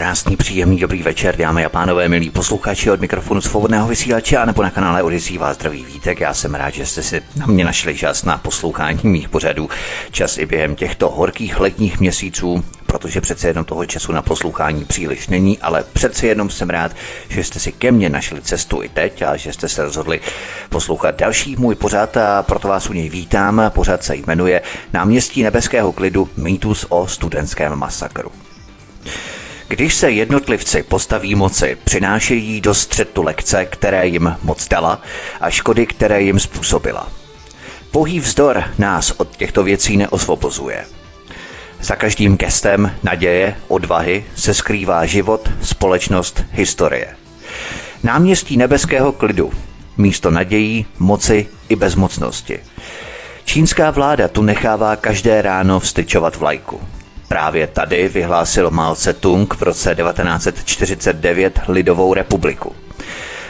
Krásný, příjemný, dobrý večer, dámy a pánové, milí posluchači od mikrofonu svobodného vysílače a nebo na kanále Odisí vás zdraví vítek. Já jsem rád, že jste si na mě našli čas na poslouchání mých pořadů. Čas i během těchto horkých letních měsíců, protože přece jenom toho času na poslouchání příliš není, ale přece jenom jsem rád, že jste si ke mně našli cestu i teď a že jste se rozhodli poslouchat další můj pořad a proto vás u něj vítám. Pořad se jmenuje Náměstí nebeského klidu mýtus o studentském masakru. Když se jednotlivci postaví moci, přinášejí do střetu lekce, které jim moc dala a škody, které jim způsobila. Pohý vzdor nás od těchto věcí neosvobozuje. Za každým gestem naděje, odvahy se skrývá život, společnost, historie. Náměstí nebeského klidu, místo nadějí, moci i bezmocnosti. Čínská vláda tu nechává každé ráno vstyčovat vlajku. Právě tady vyhlásil Mao Tse-tung v roce 1949 Lidovou republiku.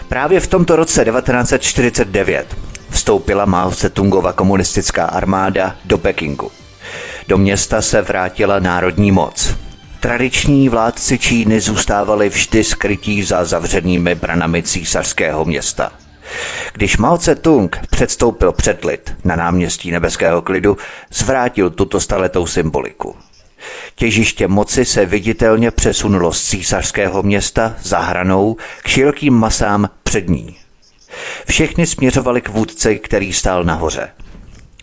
Právě v tomto roce 1949 vstoupila Mao Tse-tungova komunistická armáda do Pekingu. Do města se vrátila národní moc. Tradiční vládci Číny zůstávali vždy skrytí za zavřenými branami císařského města. Když Mao Tse-tung předstoupil před lid na náměstí nebeského klidu, zvrátil tuto staletou symboliku. Těžiště moci se viditelně přesunulo z císařského města za hranou k širokým masám před ní. Všechny směřovali k vůdci, který stál nahoře.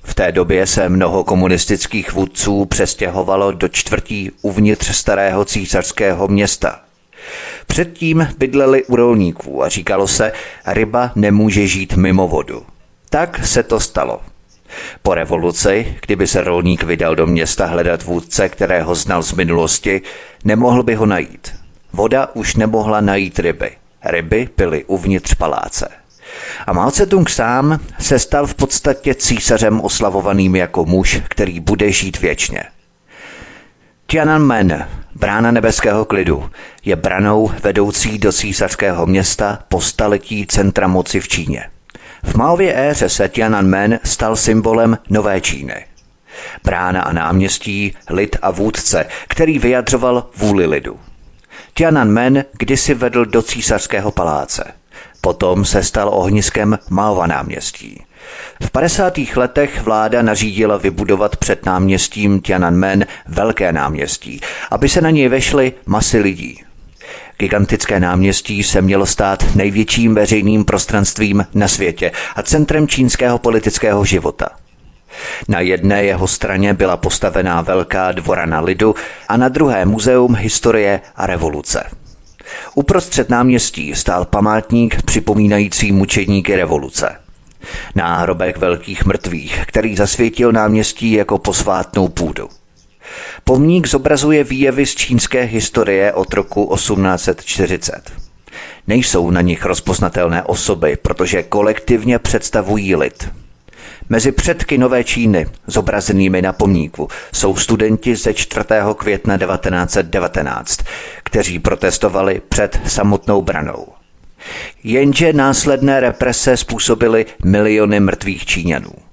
V té době se mnoho komunistických vůdců přestěhovalo do čtvrtí uvnitř starého císařského města. Předtím bydleli u rolníků a říkalo se, ryba nemůže žít mimo vodu. Tak se to stalo. Po revoluci, kdyby se rolník vydal do města hledat vůdce, kterého znal z minulosti, nemohl by ho najít. Voda už nemohla najít ryby. Ryby byly uvnitř paláce. A Mao Tse-tung sám se stal v podstatě císařem oslavovaným jako muž, který bude žít věčně. Tiananmen, brána nebeského klidu, je branou vedoucí do císařského města po staletí centra moci v Číně. V Maově éře se Tiananmen stal symbolem nové Číny. Brána a náměstí, lid a vůdce, který vyjadřoval vůli lidu. Tiananmen kdysi vedl do císařského paláce. Potom se stal ohniskem Maova náměstí. V 50. letech vláda nařídila vybudovat před náměstím Tiananmen velké náměstí, aby se na něj vešly masy lidí. Gigantické náměstí se mělo stát největším veřejným prostranstvím na světě a centrem čínského politického života. Na jedné jeho straně byla postavená velká dvorana lidu a na druhé muzeum historie a revoluce. Uprostřed náměstí stál památník připomínající mučedníky revoluce. Náhrobek velkých mrtvých, který zasvětil náměstí jako posvátnou půdu. Pomník zobrazuje výjevy z čínské historie od roku 1840. Nejsou na nich rozpoznatelné osoby, protože kolektivně představují lid. Mezi předky Nové Číny, zobrazenými na pomníku, jsou studenti ze 4. května 1919, kteří protestovali před samotnou branou. Jenže následné represe způsobily miliony mrtvých Číňanů.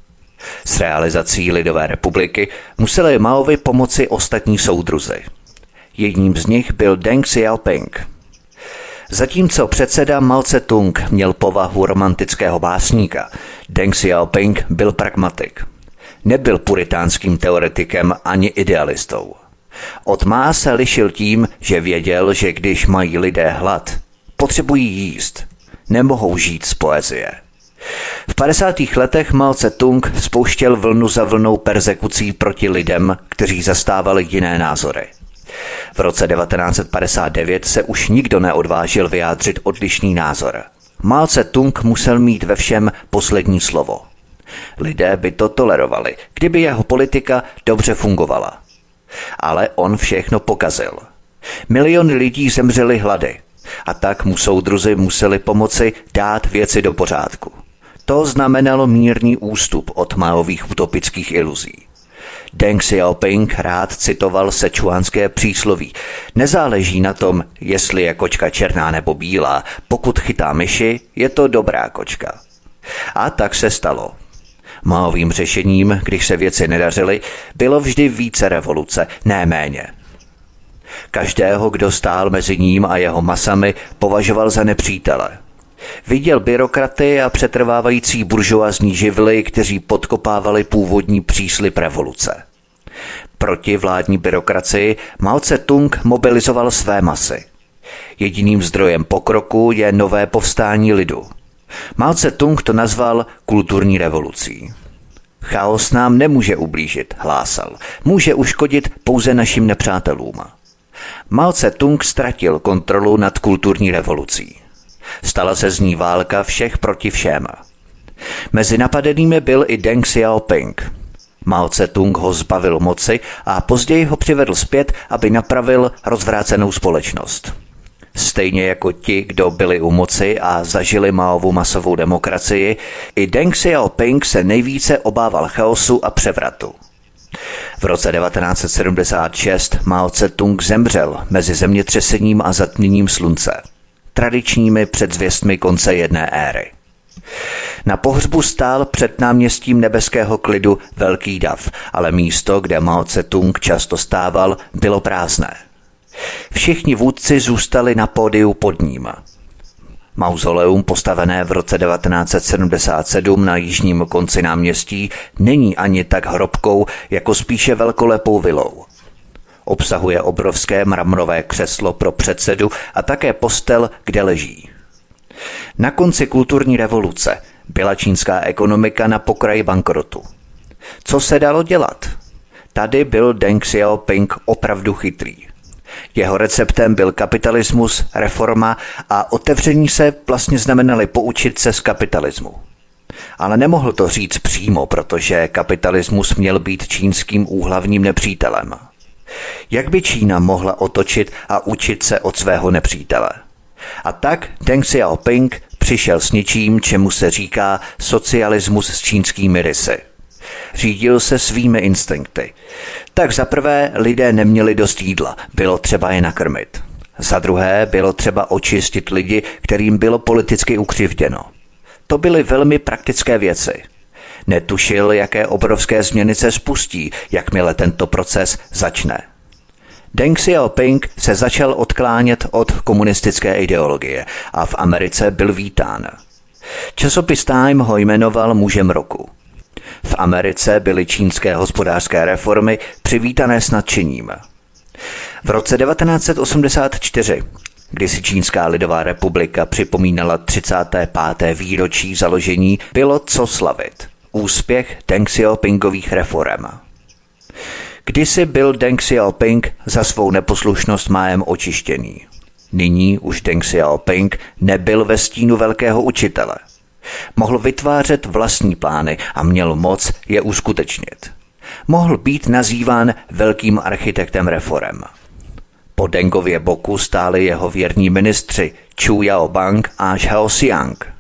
S realizací Lidové republiky museli Maovi pomoci ostatní soudruzy. Jedním z nich byl Deng Xiaoping. Zatímco předseda Mao Tse-tung měl povahu romantického básníka, Deng Xiaoping byl pragmatik. Nebyl puritánským teoretikem ani idealistou. Od Má se lišil tím, že věděl, že když mají lidé hlad, potřebují jíst, nemohou žít z poezie. V 50. letech Mao Tse-tung spouštěl vlnu za vlnou persekucí proti lidem, kteří zastávali jiné názory. V roce 1959 se už nikdo neodvážil vyjádřit odlišný názor. Mao Tse-tung musel mít ve všem poslední slovo. Lidé by to tolerovali, kdyby jeho politika dobře fungovala. Ale on všechno pokazil. Miliony lidí zemřeli hlady a tak mu soudruzi museli pomoci dát věci do pořádku. To znamenalo mírný ústup od Maových utopických iluzí. Deng Xiaoping rád citoval sečuánské přísloví. Nezáleží na tom, jestli je kočka černá nebo bílá. Pokud chytá myši, je to dobrá kočka. A tak se stalo. Málovým řešením, když se věci nedařily, bylo vždy více revoluce, ne méně. Každého, kdo stál mezi ním a jeho masami, považoval za nepřítele. Viděl byrokraty a přetrvávající buržoazní živly, kteří podkopávali původní příslip revoluce. Proti vládní byrokracii Mao Tse-tung mobilizoval své masy. Jediným zdrojem pokroku je nové povstání lidu. Mao Tse-tung to nazval kulturní revolucí. Chaos nám nemůže ublížit, hlásal. Může uškodit pouze našim nepřátelům. Mao Tse-tung ztratil kontrolu nad kulturní revolucí. Stala se z ní válka všech proti všem. Mezi napadenými byl i Deng Xiaoping. Mao Tse-tung ho zbavil moci a později ho přivedl zpět, aby napravil rozvrácenou společnost. Stejně jako ti, kdo byli u moci a zažili Maovu masovou demokracii, i Deng Xiaoping se nejvíce obával chaosu a převratu. V roce 1976 Mao Tse-tung zemřel mezi zemětřesením a zatměním slunce, tradičními předzvěstmi konce jedné éry. Na pohřbu stál před náměstím nebeského klidu velký dav, ale místo, kde Mao Tse-tung často stával, bylo prázdné. Všichni vůdci zůstali na pódiu pod ním. Mauzoleum postavené v roce 1977 na jižním konci náměstí není ani tak hrobkou, jako spíše velkolepou vilou. Obsahuje obrovské mramorové křeslo pro předsedu a také postel, kde leží. Na konci kulturní revoluce byla čínská ekonomika na pokraji bankrotu. Co se dalo dělat? Tady byl Deng Xiaoping opravdu chytrý. Jeho receptem byl kapitalismus, reforma a otevření se vlastně znamenaly poučit se z kapitalismu. Ale nemohl to říct přímo, protože kapitalismus měl být čínským úhlavním nepřítelem. Jak by Čína mohla otočit a učit se od svého nepřítele? A tak Deng Xiaoping přišel s něčím, čemu se říká socialismus s čínskými rysy. Řídil se svými instinkty. Tak za prvé lidé neměli dost jídla, bylo třeba je nakrmit. Za druhé bylo třeba očistit lidi, kterým bylo politicky ukřivděno. To byly velmi praktické věci. Netušil, jaké obrovské změny se spustí, jakmile tento proces začne. Deng Xiaoping se začal odklánět od komunistické ideologie a v Americe byl vítán. Časopis Time ho jmenoval mužem roku. V Americe byly čínské hospodářské reformy přivítané s nadšením. V roce 1984 kdy si Čínská lidová republika připomínala 35. výročí založení, bylo co slavit. Úspěch Deng Xiaopingových reform. Kdysi byl Deng Xiaoping za svou neposlušnost májem očištěný. Nyní už Deng Xiaoping nebyl ve stínu velkého učitele – Mohl vytvářet vlastní plány a měl moc je uskutečnit. Mohl být nazýván velkým architektem reform. Po Dengově boku stáli jeho věrní ministři Chu Yaobang a Zhao Xiang.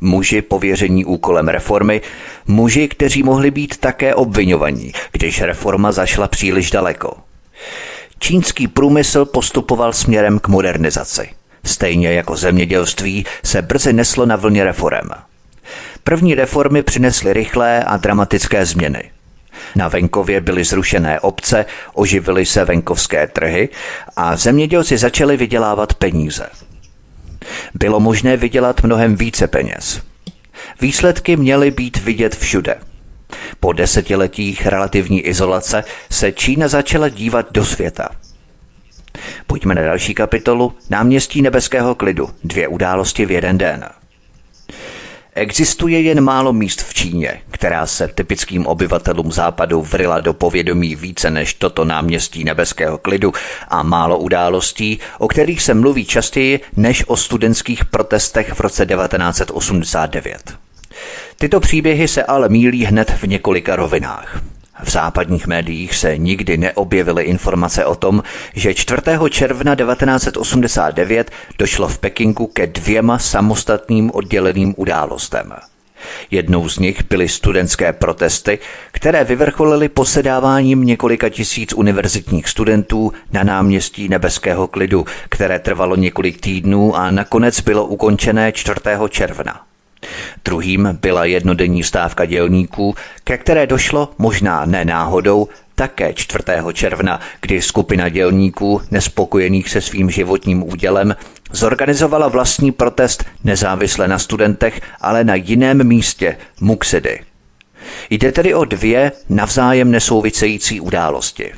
Muži pověření úkolem reformy, muži, kteří mohli být také obvinovaní, když reforma zašla příliš daleko. Čínský průmysl postupoval směrem k modernizaci. Stejně jako zemědělství se brzy neslo na vlně reform. První reformy přinesly rychlé a dramatické změny. Na venkově byly zrušené obce, oživily se venkovské trhy a zemědělci začali vydělávat peníze. Bylo možné vydělat mnohem více peněz. Výsledky měly být vidět všude. Po desetiletích relativní izolace se Čína začala dívat do světa. Pojďme na další kapitolu Náměstí nebeského klidu. Dvě události v jeden den. Existuje jen málo míst v Číně, která se typickým obyvatelům západu vrila do povědomí více než toto náměstí nebeského klidu a málo událostí, o kterých se mluví častěji než o studentských protestech v roce 1989. Tyto příběhy se ale mílí hned v několika rovinách. V západních médiích se nikdy neobjevily informace o tom, že 4. června 1989 došlo v Pekingu ke dvěma samostatným odděleným událostem. Jednou z nich byly studentské protesty, které vyvrcholily posedáváním několika tisíc univerzitních studentů na náměstí Nebeského klidu, které trvalo několik týdnů a nakonec bylo ukončené 4. června. Druhým byla jednodenní stávka dělníků, ke které došlo možná ne náhodou také 4. června, kdy skupina dělníků, nespokojených se svým životním údělem, zorganizovala vlastní protest nezávisle na studentech, ale na jiném místě, Muxedy. Jde tedy o dvě navzájem nesouvisející události.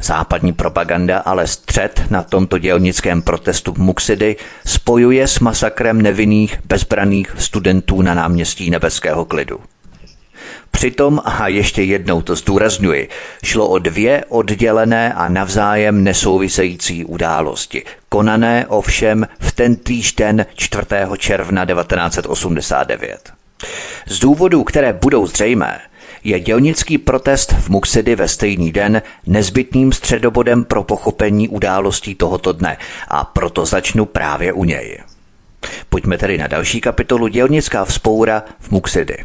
Západní propaganda ale střed na tomto dělnickém protestu v Muxidy spojuje s masakrem nevinných bezbraných studentů na náměstí Nebeského klidu. Přitom, a ještě jednou to zdůrazňuji, šlo o dvě oddělené a navzájem nesouvisející události, konané ovšem v ten den 4. června 1989. Z důvodů, které budou zřejmé, je dělnický protest v Muxedy ve stejný den nezbytným středobodem pro pochopení událostí tohoto dne a proto začnu právě u něj. Pojďme tedy na další kapitolu Dělnická vzpoura v Muxedy.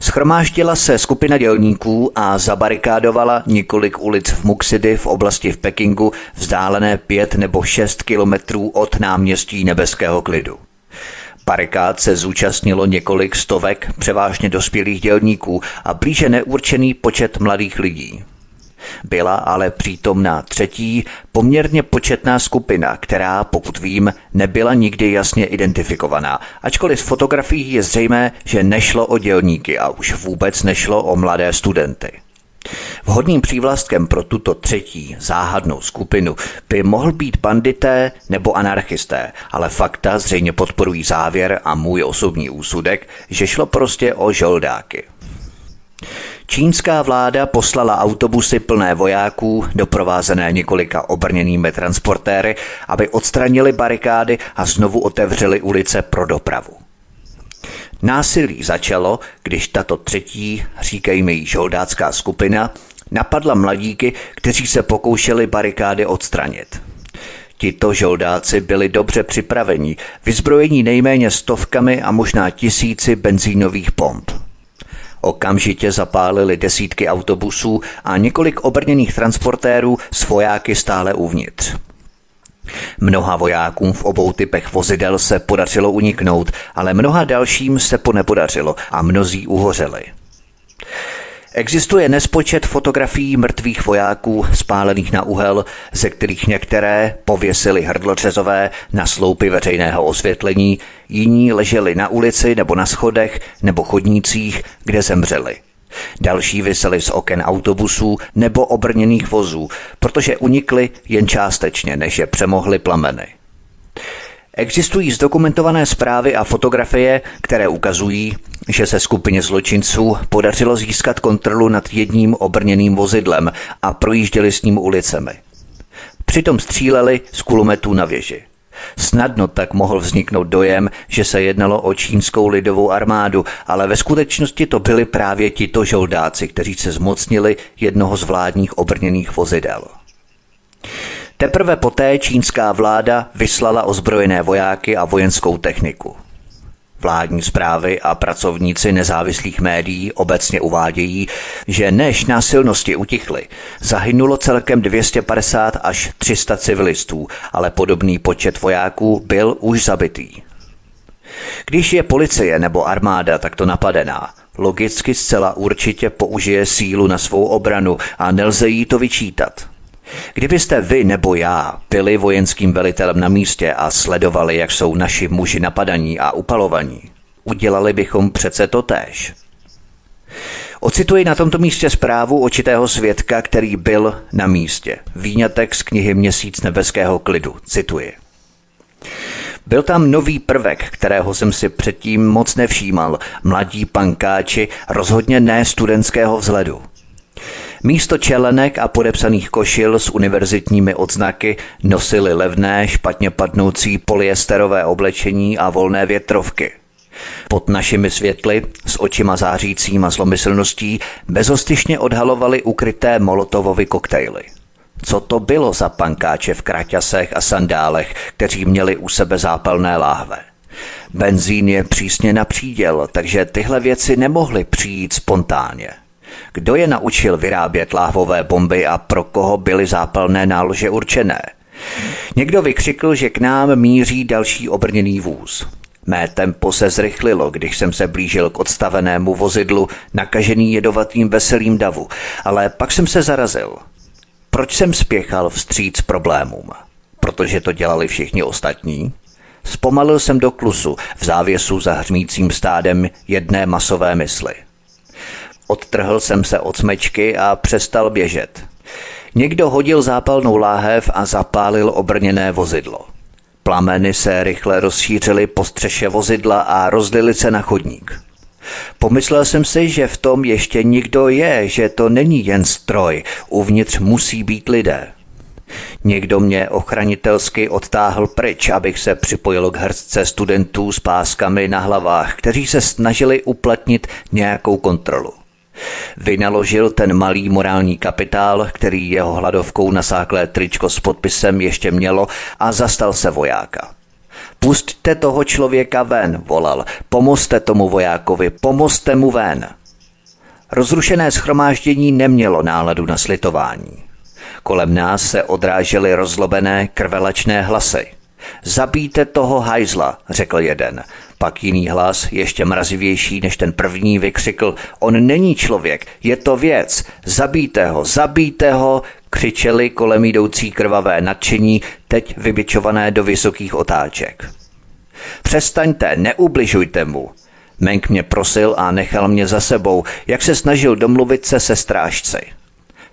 Schromáždila se skupina dělníků a zabarikádovala několik ulic v Muxidy v oblasti v Pekingu vzdálené pět nebo šest kilometrů od náměstí Nebeského klidu. Barikád se zúčastnilo několik stovek převážně dospělých dělníků a blíže neurčený počet mladých lidí. Byla ale přítomná třetí, poměrně početná skupina, která, pokud vím, nebyla nikdy jasně identifikovaná, ačkoliv z fotografií je zřejmé, že nešlo o dělníky a už vůbec nešlo o mladé studenty. Vhodným přívlastkem pro tuto třetí záhadnou skupinu by mohl být bandité nebo anarchisté, ale fakta zřejmě podporují závěr a můj osobní úsudek, že šlo prostě o žoldáky. Čínská vláda poslala autobusy plné vojáků, doprovázené několika obrněnými transportéry, aby odstranili barikády a znovu otevřeli ulice pro dopravu. Násilí začalo, když tato třetí, říkejme jí žoldácká skupina, napadla mladíky, kteří se pokoušeli barikády odstranit. Tito žoldáci byli dobře připraveni, vyzbrojení nejméně stovkami a možná tisíci benzínových pomp. Okamžitě zapálili desítky autobusů a několik obrněných transportérů s vojáky stále uvnitř. Mnoha vojákům v obou typech vozidel se podařilo uniknout, ale mnoha dalším se po nepodařilo a mnozí uhořeli. Existuje nespočet fotografií mrtvých vojáků spálených na uhel, ze kterých některé pověsili hrdlořezové na sloupy veřejného osvětlení, jiní leželi na ulici nebo na schodech nebo chodnících, kde zemřeli. Další vysely z oken autobusů nebo obrněných vozů, protože unikli jen částečně, než je přemohly plameny. Existují zdokumentované zprávy a fotografie, které ukazují, že se skupině zločinců podařilo získat kontrolu nad jedním obrněným vozidlem a projížděli s ním ulicemi. Přitom stříleli z kulometů na věži. Snadno tak mohl vzniknout dojem, že se jednalo o čínskou lidovou armádu, ale ve skutečnosti to byli právě tito žoldáci, kteří se zmocnili jednoho z vládních obrněných vozidel. Teprve poté čínská vláda vyslala ozbrojené vojáky a vojenskou techniku. Vládní zprávy a pracovníci nezávislých médií obecně uvádějí, že než násilnosti utichly, zahynulo celkem 250 až 300 civilistů, ale podobný počet vojáků byl už zabitý. Když je policie nebo armáda takto napadená, logicky zcela určitě použije sílu na svou obranu a nelze jí to vyčítat. Kdybyste vy nebo já byli vojenským velitelem na místě a sledovali, jak jsou naši muži napadaní a upalovaní, udělali bychom přece to též. Ocituji na tomto místě zprávu očitého svědka, který byl na místě. Výňatek z knihy Měsíc nebeského klidu. Cituji. Byl tam nový prvek, kterého jsem si předtím moc nevšímal. Mladí pankáči, rozhodně ne studentského vzhledu. Místo čelenek a podepsaných košil s univerzitními odznaky nosili levné, špatně padnoucí polyesterové oblečení a volné větrovky. Pod našimi světly, s očima zářícím a zlomyslností, bezostyšně odhalovali ukryté molotovovy koktejly. Co to bylo za pankáče v kraťasech a sandálech, kteří měli u sebe zápalné láhve? Benzín je přísně na příděl, takže tyhle věci nemohly přijít spontánně. Kdo je naučil vyrábět láhvové bomby a pro koho byly zápalné nálože určené? Někdo vykřikl, že k nám míří další obrněný vůz. Mé tempo se zrychlilo, když jsem se blížil k odstavenému vozidlu, nakažený jedovatým veselým davu, ale pak jsem se zarazil. Proč jsem spěchal vstříc problémům? Protože to dělali všichni ostatní? Zpomalil jsem do klusu v závěsu za hřmícím stádem jedné masové mysli. Odtrhl jsem se od smečky a přestal běžet. Někdo hodil zápalnou láhev a zapálil obrněné vozidlo. Plameny se rychle rozšířily po střeše vozidla a rozlily se na chodník. Pomyslel jsem si, že v tom ještě nikdo je, že to není jen stroj, uvnitř musí být lidé. Někdo mě ochranitelsky odtáhl pryč, abych se připojil k hrstce studentů s páskami na hlavách, kteří se snažili uplatnit nějakou kontrolu. Vynaložil ten malý morální kapitál, který jeho hladovkou nasáklé tričko s podpisem ještě mělo a zastal se vojáka. Pusťte toho člověka ven, volal. Pomozte tomu vojákovi, pomozte mu ven. Rozrušené schromáždění nemělo náladu na slitování. Kolem nás se odrážely rozlobené krvelačné hlasy. Zabijte toho hajzla, řekl jeden. Pak jiný hlas, ještě mrazivější než ten první, vykřikl, on není člověk, je to věc, zabijte ho, zabijte ho, křičeli kolem jdoucí krvavé nadšení, teď vybičované do vysokých otáček. Přestaňte, neubližujte mu. Menk mě prosil a nechal mě za sebou, jak se snažil domluvit se se strážci.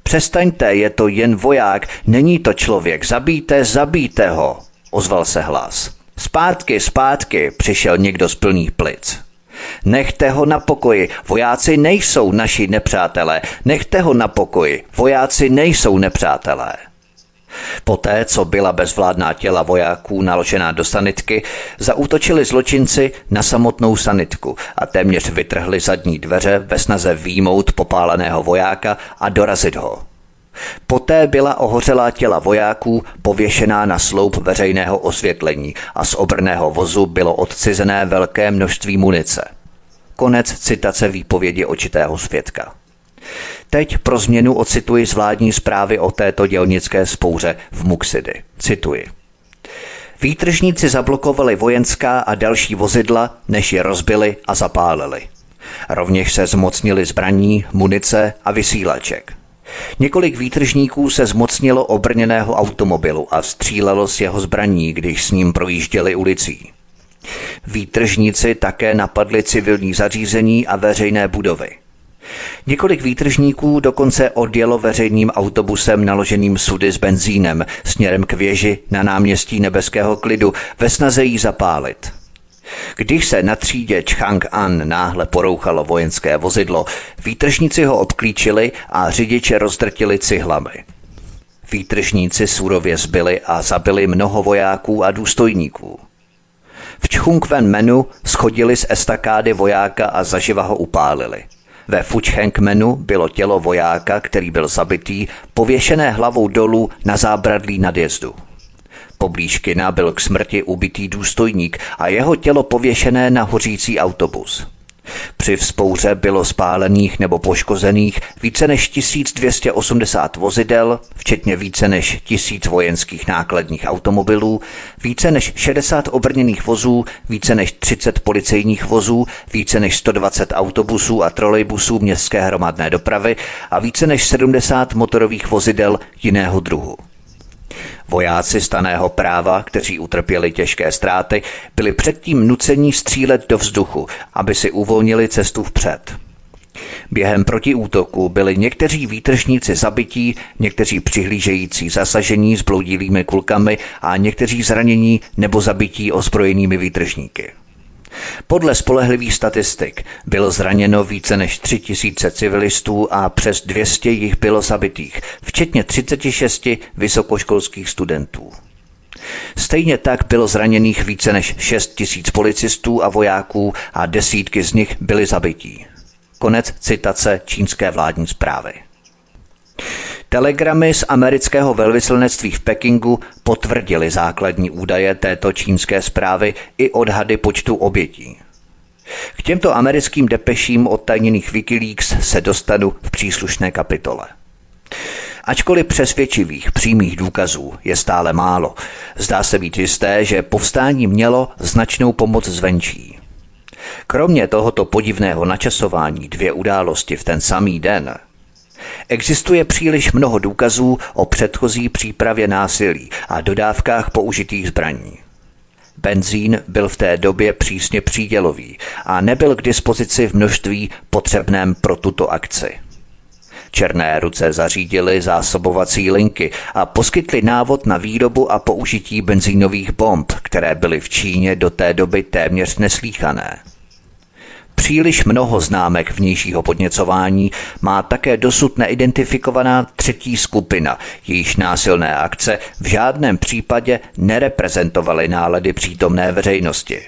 Přestaňte, je to jen voják, není to člověk, zabijte, zabijte ho, ozval se hlas. Zpátky, zpátky, přišel někdo z plných plic. Nechte ho na pokoji, vojáci nejsou naši nepřátelé, nechte ho na pokoji, vojáci nejsou nepřátelé. Poté, co byla bezvládná těla vojáků naložená do sanitky, zaútočili zločinci na samotnou sanitku a téměř vytrhli zadní dveře ve snaze výmout popáleného vojáka a dorazit ho. Poté byla ohořelá těla vojáků pověšená na sloup veřejného osvětlení a z obrného vozu bylo odcizené velké množství munice. Konec citace výpovědi očitého svědka. Teď pro změnu ocituji z vládní zprávy o této dělnické spouře v Muxidy. Cituji. Výtržníci zablokovali vojenská a další vozidla, než je rozbili a zapálili. Rovněž se zmocnili zbraní, munice a vysílaček. Několik výtržníků se zmocnilo obrněného automobilu a střílelo z jeho zbraní, když s ním projížděli ulicí. Výtržníci také napadli civilní zařízení a veřejné budovy. Několik výtržníků dokonce odjelo veřejným autobusem naloženým sudy s benzínem směrem k věži na náměstí Nebeského klidu ve snaze jí zapálit. Když se na třídě Chang-an náhle porouchalo vojenské vozidlo, výtržníci ho obklíčili a řidiče rozdrtili cihlami. Výtržníci surově zbyli a zabili mnoho vojáků a důstojníků. V Chungven menu schodili z estakády vojáka a zaživa ho upálili. Ve Fuchhenkmenu bylo tělo vojáka, který byl zabitý, pověšené hlavou dolů na zábradlí nadjezdu. Poblíž kina byl k smrti ubitý důstojník a jeho tělo pověšené na hořící autobus. Při vzpouře bylo spálených nebo poškozených více než 1280 vozidel, včetně více než 1000 vojenských nákladních automobilů, více než 60 obrněných vozů, více než 30 policejních vozů, více než 120 autobusů a trolejbusů městské hromadné dopravy a více než 70 motorových vozidel jiného druhu. Vojáci staného práva, kteří utrpěli těžké ztráty, byli předtím nuceni střílet do vzduchu, aby si uvolnili cestu vpřed. Během protiútoku byli někteří výtržníci zabití, někteří přihlížející zasažení s bloudilými kulkami a někteří zranění nebo zabití ozbrojenými výtržníky. Podle spolehlivých statistik bylo zraněno více než 3000 civilistů a přes 200 jich bylo zabitých, včetně 36 vysokoškolských studentů. Stejně tak bylo zraněných více než 6 tisíc policistů a vojáků a desítky z nich byly zabití. Konec citace čínské vládní zprávy. Telegramy z amerického velvyslanectví v Pekingu potvrdily základní údaje této čínské zprávy i odhady počtu obětí. K těmto americkým depeším od tajněných Wikileaks se dostanu v příslušné kapitole. Ačkoliv přesvědčivých přímých důkazů je stále málo, zdá se být jisté, že povstání mělo značnou pomoc zvenčí. Kromě tohoto podivného načasování dvě události v ten samý den, existuje příliš mnoho důkazů o předchozí přípravě násilí a dodávkách použitých zbraní. Benzín byl v té době přísně přídělový a nebyl k dispozici v množství potřebném pro tuto akci. Černé ruce zařídili zásobovací linky a poskytli návod na výrobu a použití benzínových bomb, které byly v Číně do té doby téměř neslíchané. Příliš mnoho známek vnějšího podněcování má také dosud neidentifikovaná třetí skupina, jejíž násilné akce v žádném případě nereprezentovaly nálady přítomné veřejnosti.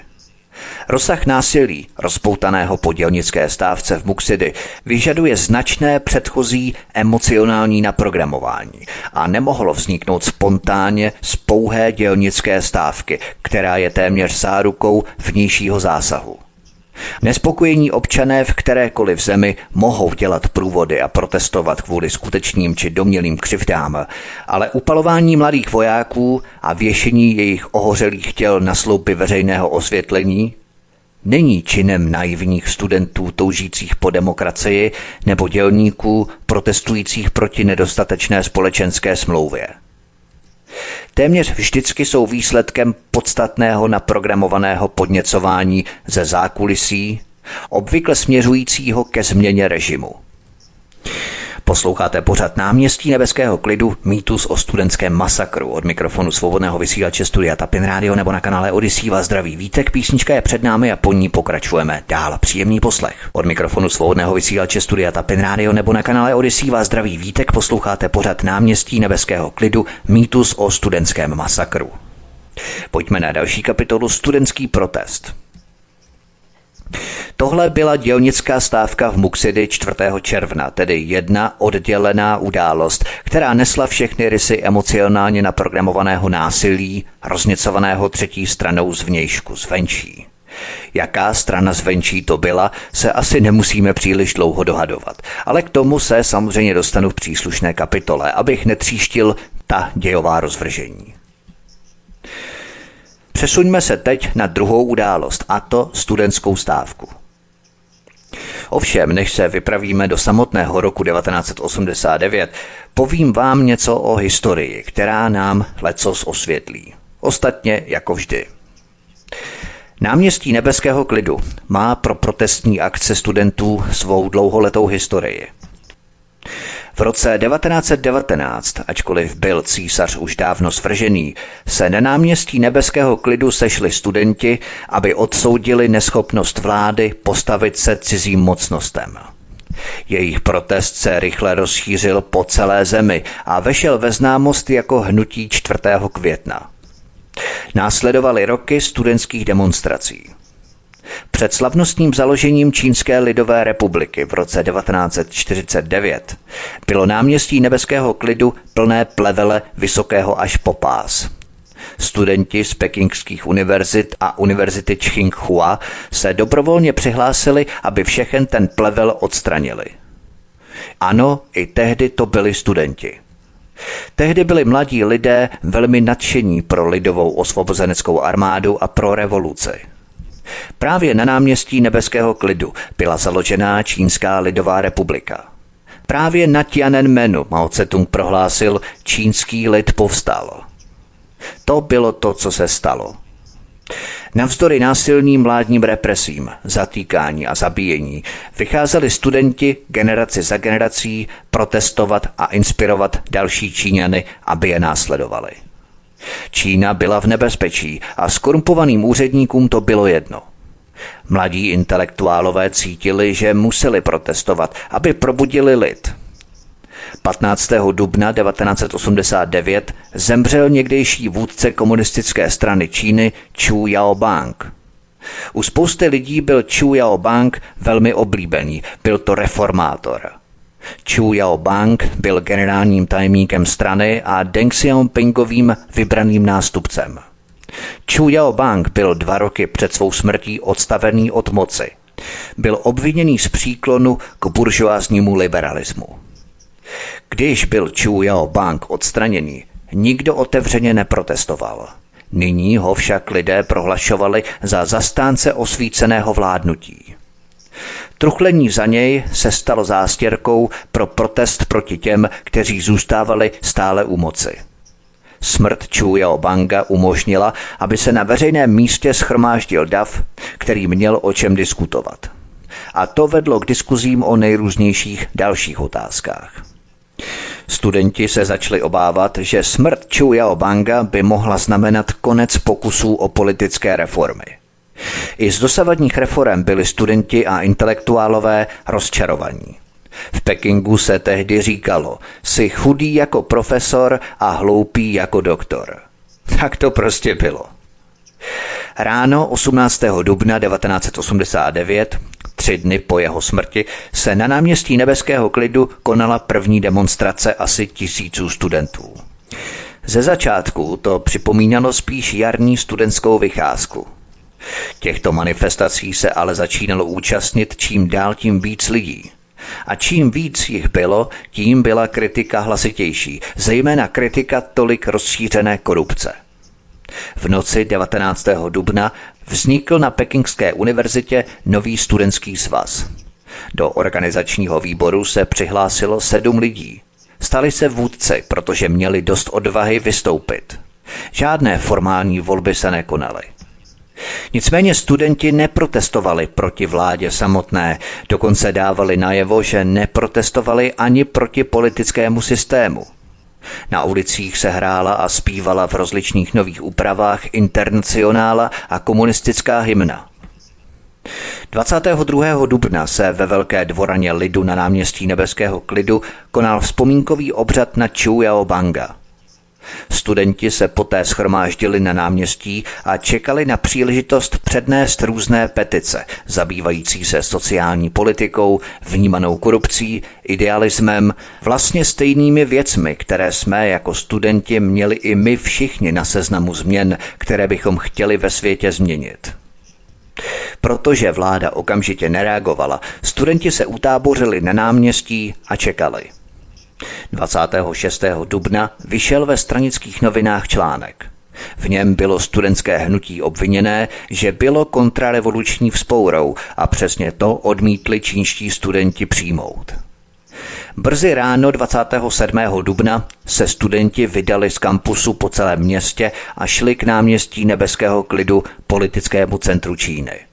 Rozsah násilí, rozpoutaného po dělnické stávce v Muxidy, vyžaduje značné předchozí emocionální naprogramování a nemohlo vzniknout spontánně z pouhé dělnické stávky, která je téměř zárukou vnějšího zásahu. Nespokojení občané v kterékoliv zemi mohou dělat průvody a protestovat kvůli skutečným či domělým křivdám, ale upalování mladých vojáků a věšení jejich ohořelých těl na sloupy veřejného osvětlení není činem naivních studentů toužících po demokracii nebo dělníků protestujících proti nedostatečné společenské smlouvě. Téměř vždycky jsou výsledkem podstatného naprogramovaného podněcování ze zákulisí, obvykle směřujícího ke změně režimu. Posloucháte pořad náměstí nebeského klidu, mýtus o studentském masakru. Od mikrofonu svobodného vysílače Studia Tapin Radio nebo na kanále Odisí vás zdraví vítek. Písnička je před námi a po ní pokračujeme dál. Příjemný poslech. Od mikrofonu svobodného vysílače Studia Tapin Radio nebo na kanále Odisí vás zdraví vítek. Posloucháte pořad náměstí nebeského klidu, mýtus o studentském masakru. Pojďme na další kapitolu Studentský protest. Tohle byla dělnická stávka v Muxidy 4. června, tedy jedna oddělená událost, která nesla všechny rysy emocionálně naprogramovaného násilí, rozněcovaného třetí stranou zvnějšku, zvenčí. Jaká strana zvenčí to byla, se asi nemusíme příliš dlouho dohadovat, ale k tomu se samozřejmě dostanu v příslušné kapitole, abych netříštil ta dějová rozvržení. Přesuňme se teď na druhou událost, a to studentskou stávku. Ovšem, než se vypravíme do samotného roku 1989, povím vám něco o historii, která nám lecos osvětlí. Ostatně jako vždy. Náměstí nebeského klidu má pro protestní akce studentů svou dlouholetou historii. V roce 1919, ačkoliv byl císař už dávno svržený, se na náměstí nebeského klidu sešli studenti, aby odsoudili neschopnost vlády postavit se cizím mocnostem. Jejich protest se rychle rozšířil po celé zemi a vešel ve známost jako hnutí 4. května. Následovaly roky studentských demonstrací. Před slavnostním založením Čínské lidové republiky v roce 1949 bylo náměstí nebeského klidu plné plevele vysokého až po pás. Studenti z pekingských univerzit a univerzity Tsinghua se dobrovolně přihlásili, aby všechen ten plevel odstranili. Ano, i tehdy to byli studenti. Tehdy byli mladí lidé velmi nadšení pro lidovou osvobozeneckou armádu a pro revoluci. Právě na náměstí Nebeského klidu byla založená Čínská lidová republika. Právě na Tiananmenu Mao Tse-tung prohlásil, čínský lid povstal. To bylo to, co se stalo. Navzdory násilným vládním represím, zatýkání a zabíjení vycházeli studenti generaci za generací protestovat a inspirovat další Číňany, aby je následovali. Čína byla v nebezpečí a skorumpovaným úředníkům to bylo jedno. Mladí intelektuálové cítili, že museli protestovat, aby probudili lid. 15. dubna 1989 zemřel někdejší vůdce komunistické strany Číny Chu Yaobang. U spousty lidí byl Chu Yaobang velmi oblíbený, byl to reformátor. Chu Yao Bang byl generálním tajemníkem strany a Deng Xiaopingovým vybraným nástupcem. Chu Yao Bang byl dva roky před svou smrtí odstavený od moci. Byl obviněný z příklonu k buržoáznímu liberalismu. Když byl Chu Yao Bang odstraněný, nikdo otevřeně neprotestoval. Nyní ho však lidé prohlašovali za zastánce osvíceného vládnutí. Truchlení za něj se stalo zástěrkou pro protest proti těm, kteří zůstávali stále u moci. Smrt Chu Yao Banga umožnila, aby se na veřejném místě schromáždil dav, který měl o čem diskutovat. A to vedlo k diskuzím o nejrůznějších dalších otázkách. Studenti se začali obávat, že smrt Chu Yao Banga by mohla znamenat konec pokusů o politické reformy. I z dosavadních reform byli studenti a intelektuálové rozčarovaní. V Pekingu se tehdy říkalo, jsi chudý jako profesor a hloupý jako doktor. Tak to prostě bylo. Ráno 18. dubna 1989, tři dny po jeho smrti, se na náměstí Nebeského klidu konala první demonstrace asi tisíců studentů. Ze začátku to připomínalo spíš jarní studentskou vycházku. Těchto manifestací se ale začínalo účastnit čím dál tím víc lidí. A čím víc jich bylo, tím byla kritika hlasitější, zejména kritika tolik rozšířené korupce. V noci 19. dubna vznikl na Pekingské univerzitě nový studentský svaz. Do organizačního výboru se přihlásilo sedm lidí. Stali se vůdci, protože měli dost odvahy vystoupit. Žádné formální volby se nekonaly. Nicméně studenti neprotestovali proti vládě samotné, dokonce dávali najevo, že neprotestovali ani proti politickému systému. Na ulicích se hrála a zpívala v rozličných nových úpravách internacionála a komunistická hymna. 22. dubna se ve Velké dvoraně lidu na náměstí Nebeského klidu konal vzpomínkový obřad na Chu Yao Banga – Studenti se poté schromáždili na náměstí a čekali na příležitost přednést různé petice, zabývající se sociální politikou, vnímanou korupcí, idealismem, vlastně stejnými věcmi, které jsme jako studenti měli i my všichni na seznamu změn, které bychom chtěli ve světě změnit. Protože vláda okamžitě nereagovala, studenti se utábořili na náměstí a čekali – 26. dubna vyšel ve stranických novinách článek. V něm bylo studentské hnutí obviněné, že bylo kontrarevoluční vzpourou a přesně to odmítli čínští studenti přijmout. Brzy ráno 27. dubna se studenti vydali z kampusu po celém městě a šli k náměstí Nebeského klidu politickému centru Číny.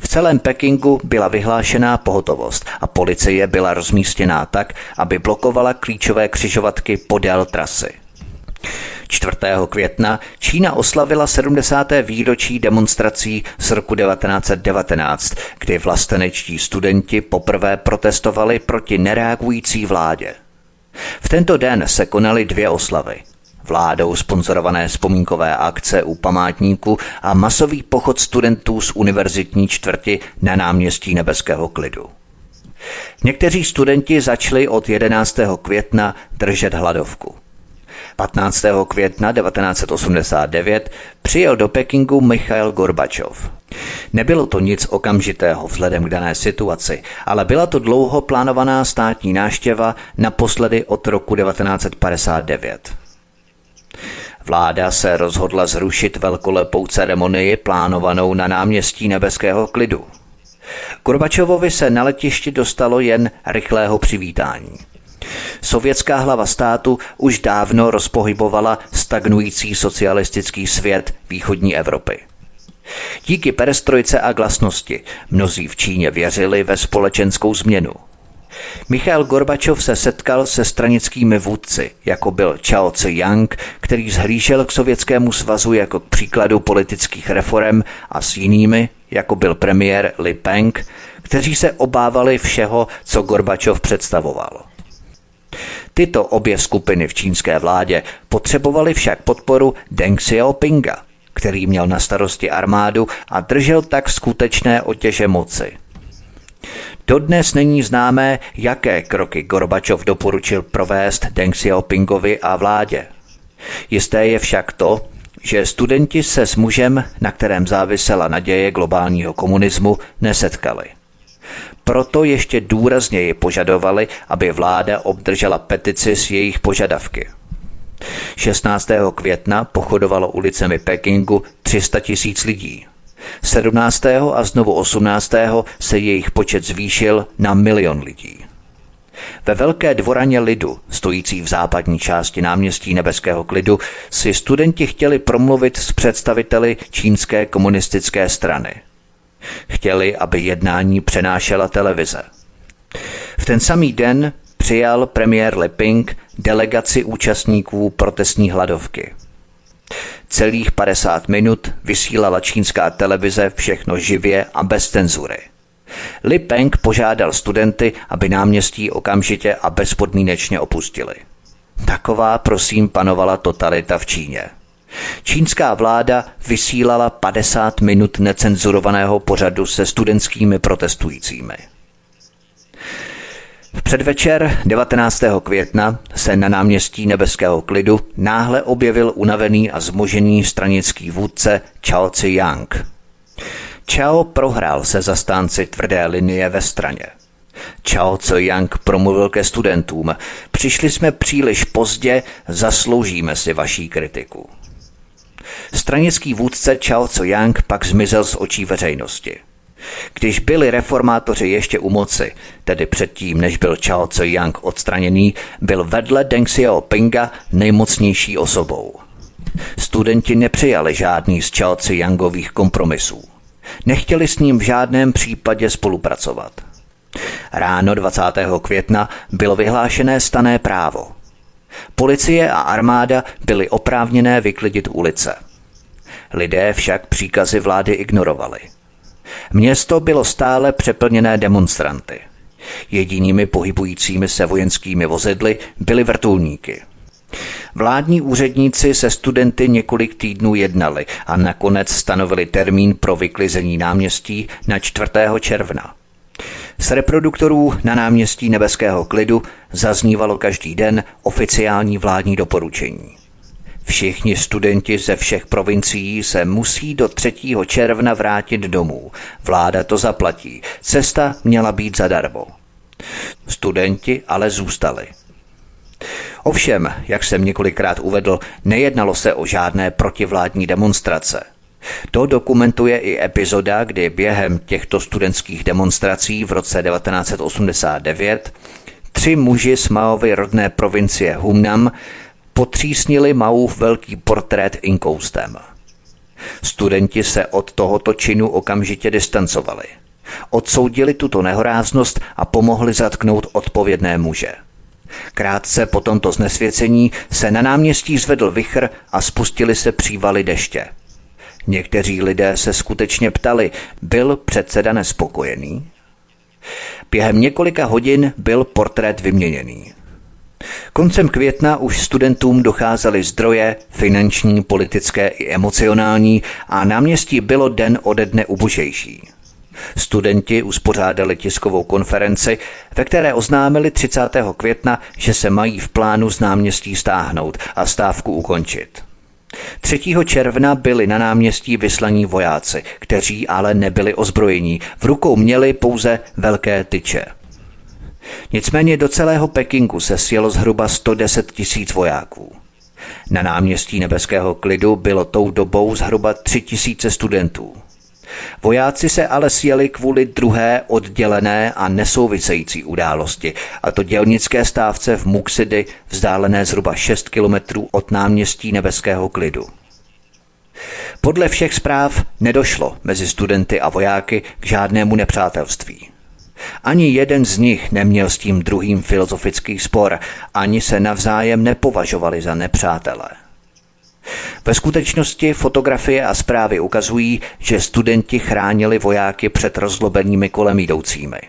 V celém Pekingu byla vyhlášená pohotovost a policie byla rozmístěná tak, aby blokovala klíčové křižovatky podél trasy. 4. května Čína oslavila 70. výročí demonstrací z roku 1919, kdy vlastenečtí studenti poprvé protestovali proti nereagující vládě. V tento den se konaly dvě oslavy – vládou sponzorované vzpomínkové akce u památníku a masový pochod studentů z univerzitní čtvrti na náměstí Nebeského klidu. Někteří studenti začali od 11. května držet hladovku. 15. května 1989 přijel do Pekingu Michail Gorbačov. Nebylo to nic okamžitého vzhledem k dané situaci, ale byla to dlouho plánovaná státní náštěva naposledy od roku 1959. Vláda se rozhodla zrušit velkolepou ceremonii plánovanou na náměstí Nebeského klidu. Gorbačovovi se na letišti dostalo jen rychlého přivítání. Sovětská hlava státu už dávno rozpohybovala stagnující socialistický svět východní Evropy. Díky perestrojce a glasnosti mnozí v Číně věřili ve společenskou změnu – Michail Gorbačov se setkal se stranickými vůdci, jako byl Chao Tse-yang, který zhlížel k Sovětskému svazu jako k příkladu politických reform a s jinými, jako byl premiér Li Peng, kteří se obávali všeho, co Gorbačov představoval. Tyto obě skupiny v čínské vládě potřebovaly však podporu Deng Xiaopinga, který měl na starosti armádu a držel tak skutečné otěže moci – Dodnes není známé, jaké kroky Gorbačov doporučil provést Deng Xiaopingovi a vládě. Jisté je však to, že studenti se s mužem, na kterém závisela naděje globálního komunismu, nesetkali. Proto ještě důrazněji požadovali, aby vláda obdržela petici s jejich požadavky. 16. května pochodovalo ulicemi Pekingu 300 tisíc lidí. 17. a znovu 18. se jejich počet zvýšil na milion lidí. Ve velké dvoraně lidu, stojící v západní části náměstí Nebeského klidu, si studenti chtěli promluvit s představiteli čínské komunistické strany. Chtěli, aby jednání přenášela televize. V ten samý den přijal premiér Leping delegaci účastníků protestní hladovky. Celých 50 minut vysílala čínská televize všechno živě a bez cenzury. Li Peng požádal studenty, aby náměstí okamžitě a bezpodmínečně opustili. Taková, prosím, panovala totalita v Číně. Čínská vláda vysílala 50 minut necenzurovaného pořadu se studentskými protestujícími. V předvečer 19. května se na náměstí Nebeského klidu náhle objevil unavený a zmožený stranický vůdce Chao Tse-yang. Chao prohrál se zastánci tvrdé linie ve straně. Chao Tse-yang promluvil ke studentům. Přišli jsme příliš pozdě, zasloužíme si vaší kritiku. Stranický vůdce Chao Tse-yang pak zmizel z očí veřejnosti. Když byli reformátoři ještě u moci, tedy předtím, než byl Chao Tse-yang odstraněný, byl vedle Deng Xiaopinga nejmocnější osobou. Studenti nepřijali žádný z Chao Tse-yangových kompromisů. Nechtěli s ním v žádném případě spolupracovat. Ráno 20. května bylo vyhlášené stané právo. Policie a armáda byly oprávněné vyklidit ulice. Lidé však příkazy vlády ignorovali – Město bylo stále přeplněné demonstranty. Jedinými pohybujícími se vojenskými vozidly byly vrtulníky. Vládní úředníci se studenty několik týdnů jednali a nakonec stanovili termín pro vyklizení náměstí na 4. června. Z reproduktorů na náměstí Nebeského klidu zaznívalo každý den oficiální vládní doporučení. Všichni studenti ze všech provincií se musí do 3. června vrátit domů. Vláda to zaplatí. Cesta měla být zadarmo. Studenti ale zůstali. Ovšem, jak jsem několikrát uvedl, nejednalo se o žádné protivládní demonstrace. To dokumentuje i epizoda, kdy během těchto studentských demonstrací v roce 1989 tři muži z Maovy rodné provincie Humnam potřísnili Maův velký portrét inkoustem. Studenti se od tohoto činu okamžitě distancovali. Odsoudili tuto nehoráznost a pomohli zatknout odpovědné muže. Krátce po tomto znesvěcení se na náměstí zvedl vichr a spustili se přívaly deště. Někteří lidé se skutečně ptali, byl předseda nespokojený? Během několika hodin byl portrét vyměněný. Koncem května už studentům docházely zdroje, finanční, politické i emocionální a náměstí bylo den ode dne ubožejší. Studenti uspořádali tiskovou konferenci, ve které oznámili 30. května, že se mají v plánu z náměstí stáhnout a stávku ukončit. 3. června byli na náměstí vyslaní vojáci, kteří ale nebyli ozbrojení. V rukou měli pouze velké tyče. Nicméně do celého Pekingu se sjelo zhruba 110 tisíc vojáků. Na náměstí Nebeského klidu bylo tou dobou zhruba 3 tisíce studentů. Vojáci se ale sjeli kvůli druhé oddělené a nesouvisející události, a to dělnické stávce v Muxidy, vzdálené zhruba 6 kilometrů od náměstí Nebeského klidu. Podle všech zpráv nedošlo mezi studenty a vojáky k žádnému nepřátelství. Ani jeden z nich neměl s tím druhým filozofický spor, ani se navzájem nepovažovali za nepřátelé. Ve skutečnosti fotografie a zprávy ukazují, že studenti chránili vojáky před rozlobenými kolem jdoucími.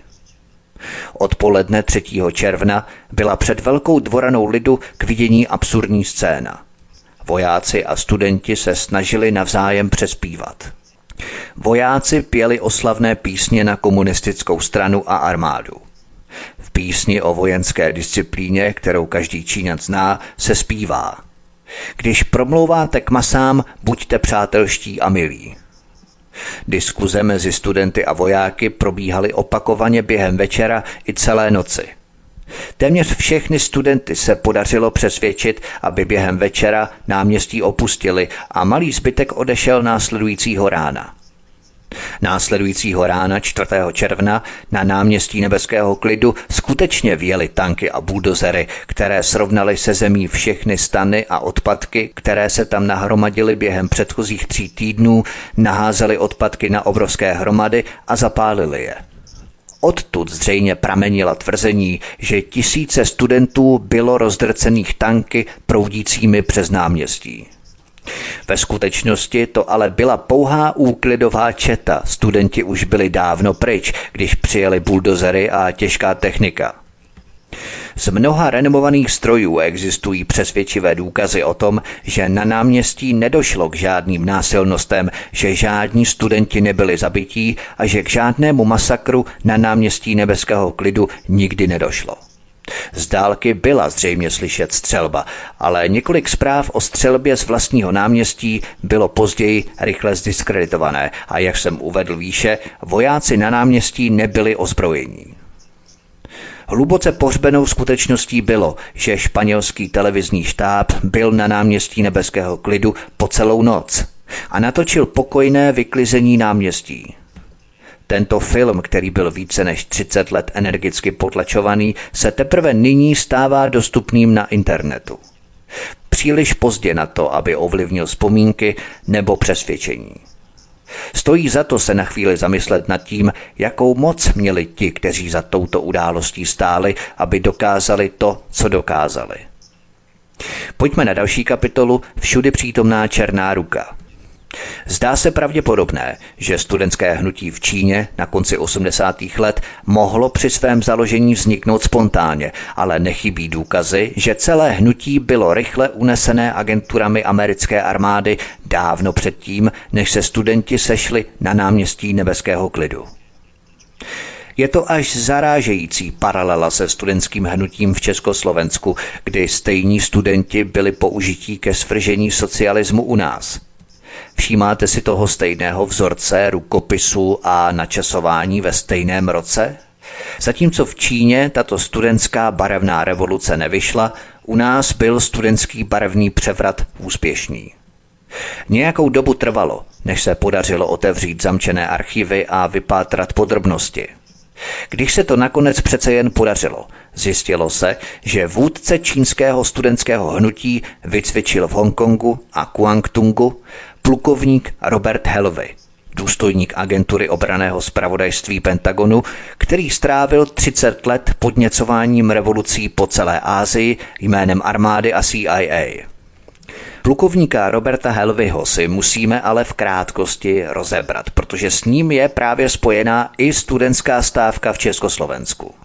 Odpoledne 3. června byla před velkou dvoranou lidu k vidění absurdní scéna. Vojáci a studenti se snažili navzájem přespívat. Vojáci pěli oslavné písně na komunistickou stranu a armádu. V písni o vojenské disciplíně, kterou každý Číňan zná, se zpívá. Když promlouváte k masám, buďte přátelští a milí. Diskuze mezi studenty a vojáky probíhaly opakovaně během večera i celé noci. Téměř všechny studenty se podařilo přesvědčit, aby během večera náměstí opustili a malý zbytek odešel následujícího rána. Následujícího rána 4. června na náměstí Nebeského klidu skutečně vjeli tanky a buldozery, které srovnaly se zemí všechny stany a odpadky, které se tam nahromadily během předchozích tří týdnů, naházely odpadky na obrovské hromady a zapálili je. Odtud zřejmě pramenila tvrzení, že tisíce studentů bylo rozdrcených tanky proudícími přes náměstí. Ve skutečnosti to ale byla pouhá úklidová četa. Studenti už byli dávno pryč, když přijeli buldozery a těžká technika. Z mnoha renomovaných strojů existují přesvědčivé důkazy o tom, že na náměstí nedošlo k žádným násilnostem, že žádní studenti nebyli zabití a že k žádnému masakru na náměstí nebeského klidu nikdy nedošlo. Z dálky byla zřejmě slyšet střelba, ale několik zpráv o střelbě z vlastního náměstí bylo později rychle zdiskreditované a jak jsem uvedl výše, vojáci na náměstí nebyli ozbrojení. Hluboce pohřbenou skutečností bylo, že španělský televizní štáb byl na náměstí nebeského klidu po celou noc a natočil pokojné vyklizení náměstí. Tento film, který byl více než 30 let energicky potlačovaný, se teprve nyní stává dostupným na internetu. Příliš pozdě na to, aby ovlivnil vzpomínky nebo přesvědčení. Stojí za to se na chvíli zamyslet nad tím, jakou moc měli ti, kteří za touto událostí stáli, aby dokázali to, co dokázali. Pojďme na další kapitolu Všudy přítomná černá ruka. Zdá se pravděpodobné, že studentské hnutí v Číně na konci 80. let mohlo při svém založení vzniknout spontánně, ale nechybí důkazy, že celé hnutí bylo rychle unesené agenturami americké armády dávno předtím, než se studenti sešli na náměstí Nebeského klidu. Je to až zarážející paralela se studentským hnutím v Československu, kdy stejní studenti byli použití ke svržení socialismu u nás – Všímáte si toho stejného vzorce, rukopisu a načasování ve stejném roce? Zatímco v Číně tato studentská barevná revoluce nevyšla, u nás byl studentský barevný převrat úspěšný. Nějakou dobu trvalo, než se podařilo otevřít zamčené archivy a vypátrat podrobnosti. Když se to nakonec přece jen podařilo, zjistilo se, že vůdce čínského studentského hnutí vycvičil v Hongkongu a Kuangtungu plukovník Robert Helvey, důstojník agentury obraného zpravodajství Pentagonu, který strávil 30 let podněcováním revolucí po celé Ázii jménem armády a CIA. Plukovníka Roberta Helvyho si musíme ale v krátkosti rozebrat, protože s ním je právě spojená i studentská stávka v Československu.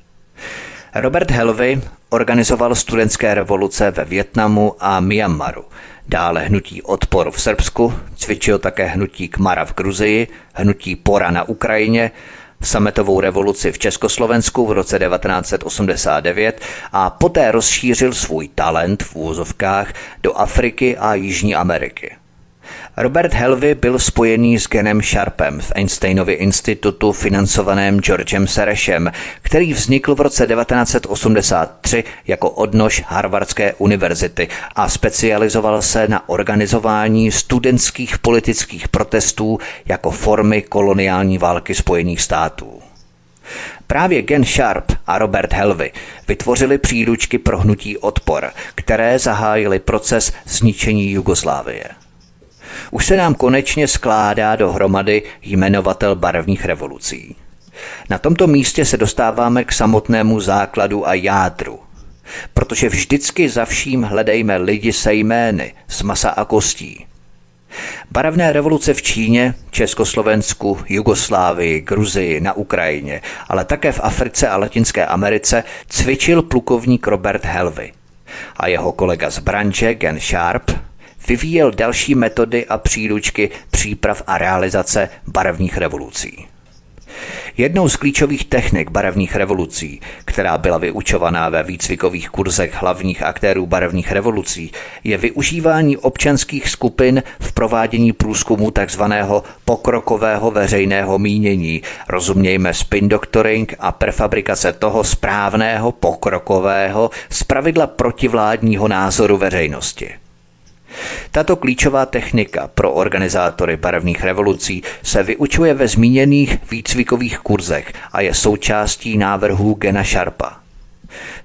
Robert Helvy organizoval studentské revoluce ve Větnamu a Myanmaru – Dále hnutí Odpor v Srbsku, cvičil také hnutí Kmara v Gruzii, hnutí Pora na Ukrajině, sametovou revoluci v Československu v roce 1989 a poté rozšířil svůj talent v úzovkách do Afriky a Jižní Ameriky. Robert Helvy byl spojený s Genem Sharpem v Einsteinově institutu financovaném Georgem Serešem, který vznikl v roce 1983 jako odnož Harvardské univerzity a specializoval se na organizování studentských politických protestů jako formy koloniální války Spojených států. Právě Gen Sharp a Robert Helvy vytvořili příručky pro hnutí odpor, které zahájily proces zničení Jugoslávie. Už se nám konečně skládá dohromady jmenovatel barevných revolucí. Na tomto místě se dostáváme k samotnému základu a jádru. Protože vždycky za vším hledejme lidi se jmény, z masa a kostí. Barevné revoluce v Číně, Československu, Jugoslávii, Gruzii, na Ukrajině, ale také v Africe a Latinské Americe cvičil plukovník Robert Helvy. A jeho kolega z branže Gen Sharp vyvíjel další metody a příručky příprav a realizace barevných revolucí. Jednou z klíčových technik barevných revolucí, která byla vyučovaná ve výcvikových kurzech hlavních aktérů barevných revolucí, je využívání občanských skupin v provádění průzkumu tzv. pokrokového veřejného mínění, rozumějme spin doctoring a prefabrikace toho správného pokrokového, zpravidla protivládního názoru veřejnosti. Tato klíčová technika pro organizátory barevných revolucí se vyučuje ve zmíněných výcvikových kurzech a je součástí návrhů Gena Sharpa.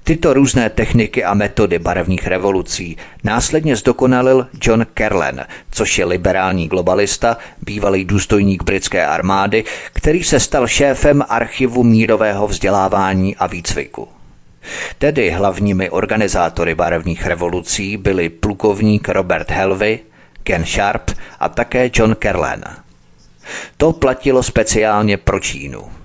Tyto různé techniky a metody barevných revolucí následně zdokonalil John Kerlen, což je liberální globalista, bývalý důstojník britské armády, který se stal šéfem archivu mírového vzdělávání a výcviku. Tedy hlavními organizátory barevných revolucí byli plukovník Robert Helvey, Ken Sharp a také John Kerlen. To platilo speciálně pro Čínu.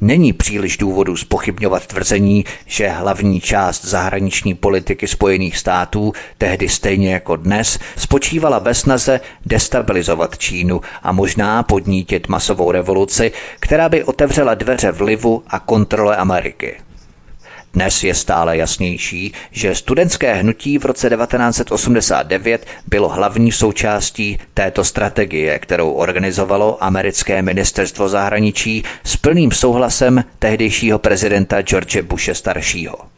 Není příliš důvodu spochybňovat tvrzení, že hlavní část zahraniční politiky Spojených států, tehdy stejně jako dnes, spočívala ve snaze destabilizovat Čínu a možná podnítit masovou revoluci, která by otevřela dveře vlivu a kontrole Ameriky. Dnes je stále jasnější, že studentské hnutí v roce 1989 bylo hlavní součástí této strategie, kterou organizovalo americké ministerstvo zahraničí s plným souhlasem tehdejšího prezidenta George Bushe staršího.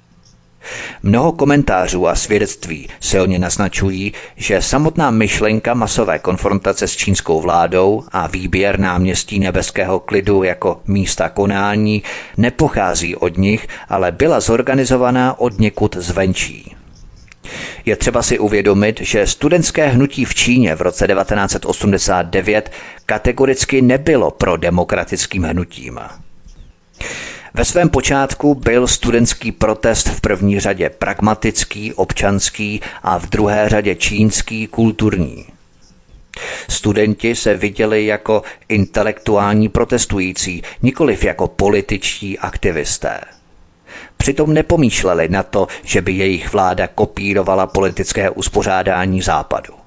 Mnoho komentářů a svědectví silně naznačují, že samotná myšlenka masové konfrontace s čínskou vládou a výběr náměstí nebeského klidu jako místa konání nepochází od nich, ale byla zorganizovaná od někud zvenčí. Je třeba si uvědomit, že studentské hnutí v Číně v roce 1989 kategoricky nebylo pro demokratickým hnutím. Ve svém počátku byl studentský protest v první řadě pragmatický, občanský a v druhé řadě čínský, kulturní. Studenti se viděli jako intelektuální protestující, nikoliv jako političtí aktivisté. Přitom nepomýšleli na to, že by jejich vláda kopírovala politické uspořádání západu.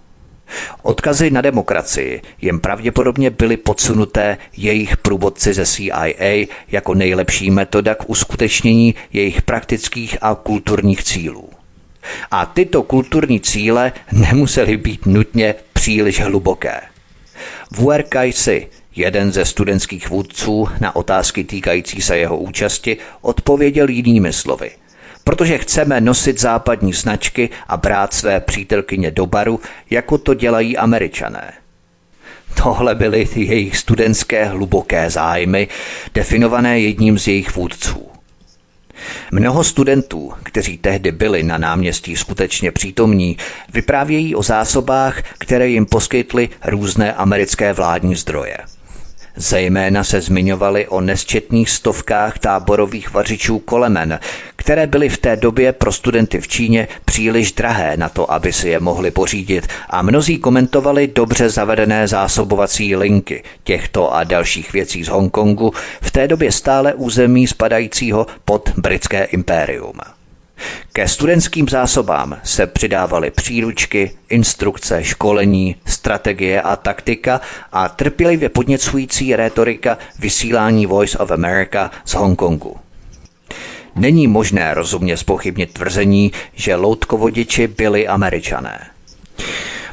Odkazy na demokracii jim pravděpodobně byly podsunuté jejich průvodci ze CIA jako nejlepší metoda k uskutečnění jejich praktických a kulturních cílů. A tyto kulturní cíle nemusely být nutně příliš hluboké. Vuer Kaisi, jeden ze studentských vůdců, na otázky týkající se jeho účasti odpověděl jinými slovy – protože chceme nosit západní značky a brát své přítelkyně do baru, jako to dělají američané. Tohle byly jejich studentské hluboké zájmy, definované jedním z jejich vůdců. Mnoho studentů, kteří tehdy byli na náměstí skutečně přítomní, vyprávějí o zásobách, které jim poskytly různé americké vládní zdroje. Zejména se zmiňovali o nesčetných stovkách táborových vařičů kolemen, které byly v té době pro studenty v Číně příliš drahé na to, aby si je mohli pořídit a mnozí komentovali dobře zavedené zásobovací linky těchto a dalších věcí z Hongkongu, v té době stále území spadajícího pod britské impérium. Ke studentským zásobám se přidávaly příručky, instrukce, školení, strategie a taktika a trpělivě podněcující rétorika vysílání Voice of America z Hongkongu. Není možné rozumně spochybnit tvrzení, že loutkovodiči byli američané.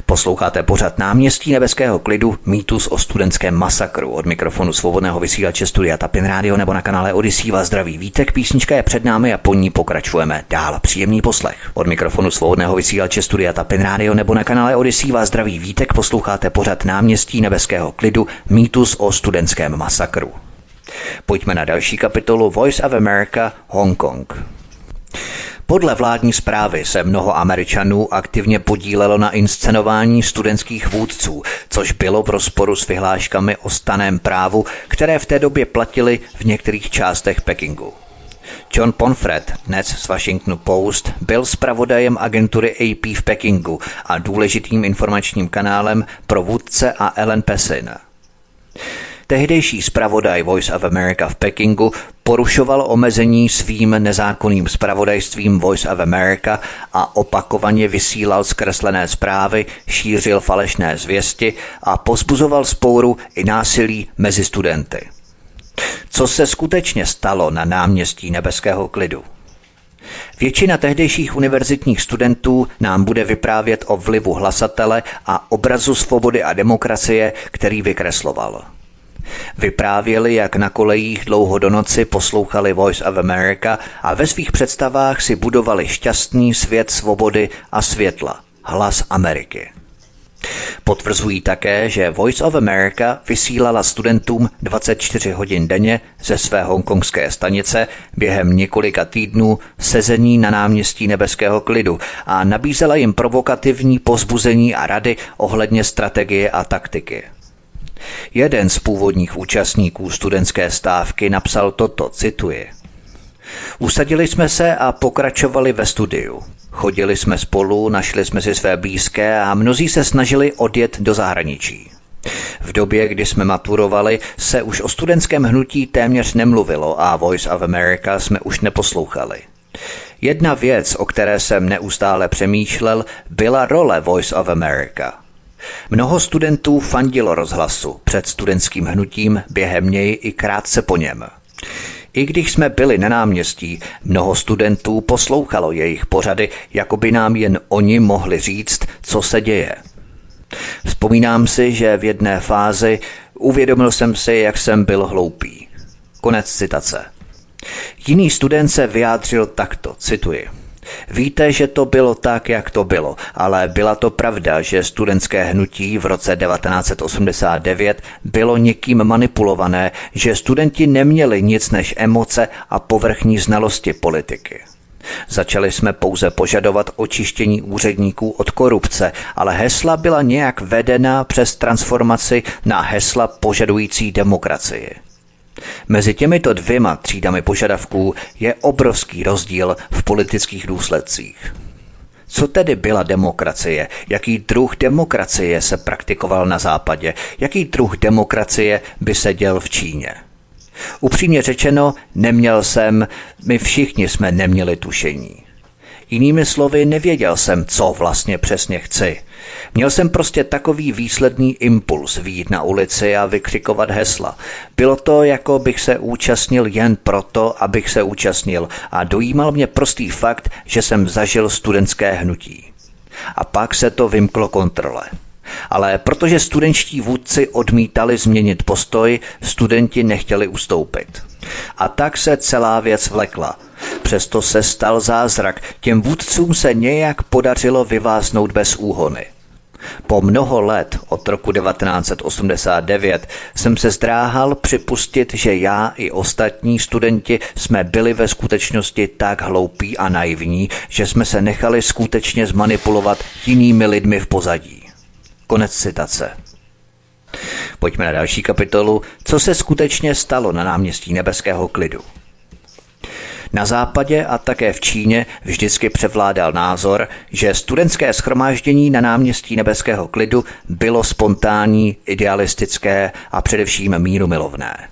Posloucháte pořad náměstí nebeského klidu, mýtus o studentském masakru. Od mikrofonu svobodného vysílače Studia Tapin Radio nebo na kanále Odisí vás zdraví vítek. Písnička je před námi a po ní pokračujeme dál. Příjemný poslech. Od mikrofonu svobodného vysílače Studia Tapin Radio nebo na kanále Odisí vás zdraví vítek. Posloucháte pořad náměstí nebeského klidu, mýtus o studentském masakru. Pojďme na další kapitolu Voice of America Hong Kong. Podle vládní zprávy se mnoho Američanů aktivně podílelo na inscenování studentských vůdců, což bylo v rozporu s vyhláškami o staném právu, které v té době platily v některých částech Pekingu. John Ponfred, dnes z Washingtonu Post, byl zpravodajem agentury AP v Pekingu a důležitým informačním kanálem pro vůdce a Ellen Pesin. Tehdejší zpravodaj Voice of America v Pekingu porušoval omezení svým nezákonným zpravodajstvím Voice of America a opakovaně vysílal zkreslené zprávy, šířil falešné zvěsti a pozbuzoval spouru i násilí mezi studenty. Co se skutečně stalo na náměstí Nebeského klidu? Většina tehdejších univerzitních studentů nám bude vyprávět o vlivu hlasatele a obrazu svobody a demokracie, který vykresloval. Vyprávěli, jak na kolejích dlouho do noci poslouchali Voice of America a ve svých představách si budovali šťastný svět svobody a světla, hlas Ameriky. Potvrzují také, že Voice of America vysílala studentům 24 hodin denně ze své hongkongské stanice během několika týdnů sezení na náměstí Nebeského klidu a nabízela jim provokativní pozbuzení a rady ohledně strategie a taktiky. Jeden z původních účastníků studentské stávky napsal toto, cituji. Usadili jsme se a pokračovali ve studiu. Chodili jsme spolu, našli jsme si své blízké a mnozí se snažili odjet do zahraničí. V době, kdy jsme maturovali, se už o studentském hnutí téměř nemluvilo a Voice of America jsme už neposlouchali. Jedna věc, o které jsem neustále přemýšlel, byla role Voice of America. Mnoho studentů fandilo rozhlasu před studentským hnutím během něj i krátce po něm. I když jsme byli na náměstí, mnoho studentů poslouchalo jejich pořady, jako by nám jen oni mohli říct, co se děje. Vzpomínám si, že v jedné fázi uvědomil jsem si, jak jsem byl hloupý. Konec citace. Jiný student se vyjádřil takto, cituji. Víte, že to bylo tak, jak to bylo, ale byla to pravda, že studentské hnutí v roce 1989 bylo někým manipulované, že studenti neměli nic než emoce a povrchní znalosti politiky. Začali jsme pouze požadovat očištění úředníků od korupce, ale hesla byla nějak vedena přes transformaci na hesla požadující demokracii. Mezi těmito dvěma třídami požadavků je obrovský rozdíl v politických důsledcích. Co tedy byla demokracie? Jaký druh demokracie se praktikoval na západě? Jaký druh demokracie by se děl v Číně? Upřímně řečeno, neměl jsem, my všichni jsme neměli tušení. Jinými slovy, nevěděl jsem, co vlastně přesně chci. Měl jsem prostě takový výsledný impuls výjít na ulici a vykřikovat hesla. Bylo to, jako bych se účastnil jen proto, abych se účastnil a dojímal mě prostý fakt, že jsem zažil studentské hnutí. A pak se to vymklo kontrole. Ale protože studenčtí vůdci odmítali změnit postoj, studenti nechtěli ustoupit. A tak se celá věc vlekla. Přesto se stal zázrak, těm vůdcům se nějak podařilo vyváznout bez úhony. Po mnoho let, od roku 1989, jsem se zdráhal připustit, že já i ostatní studenti jsme byli ve skutečnosti tak hloupí a naivní, že jsme se nechali skutečně zmanipulovat jinými lidmi v pozadí. Konec citace. Pojďme na další kapitolu, co se skutečně stalo na náměstí Nebeského klidu. Na západě a také v Číně vždycky převládal názor, že studentské schromáždění na náměstí Nebeského klidu bylo spontánní, idealistické a především míru milovné.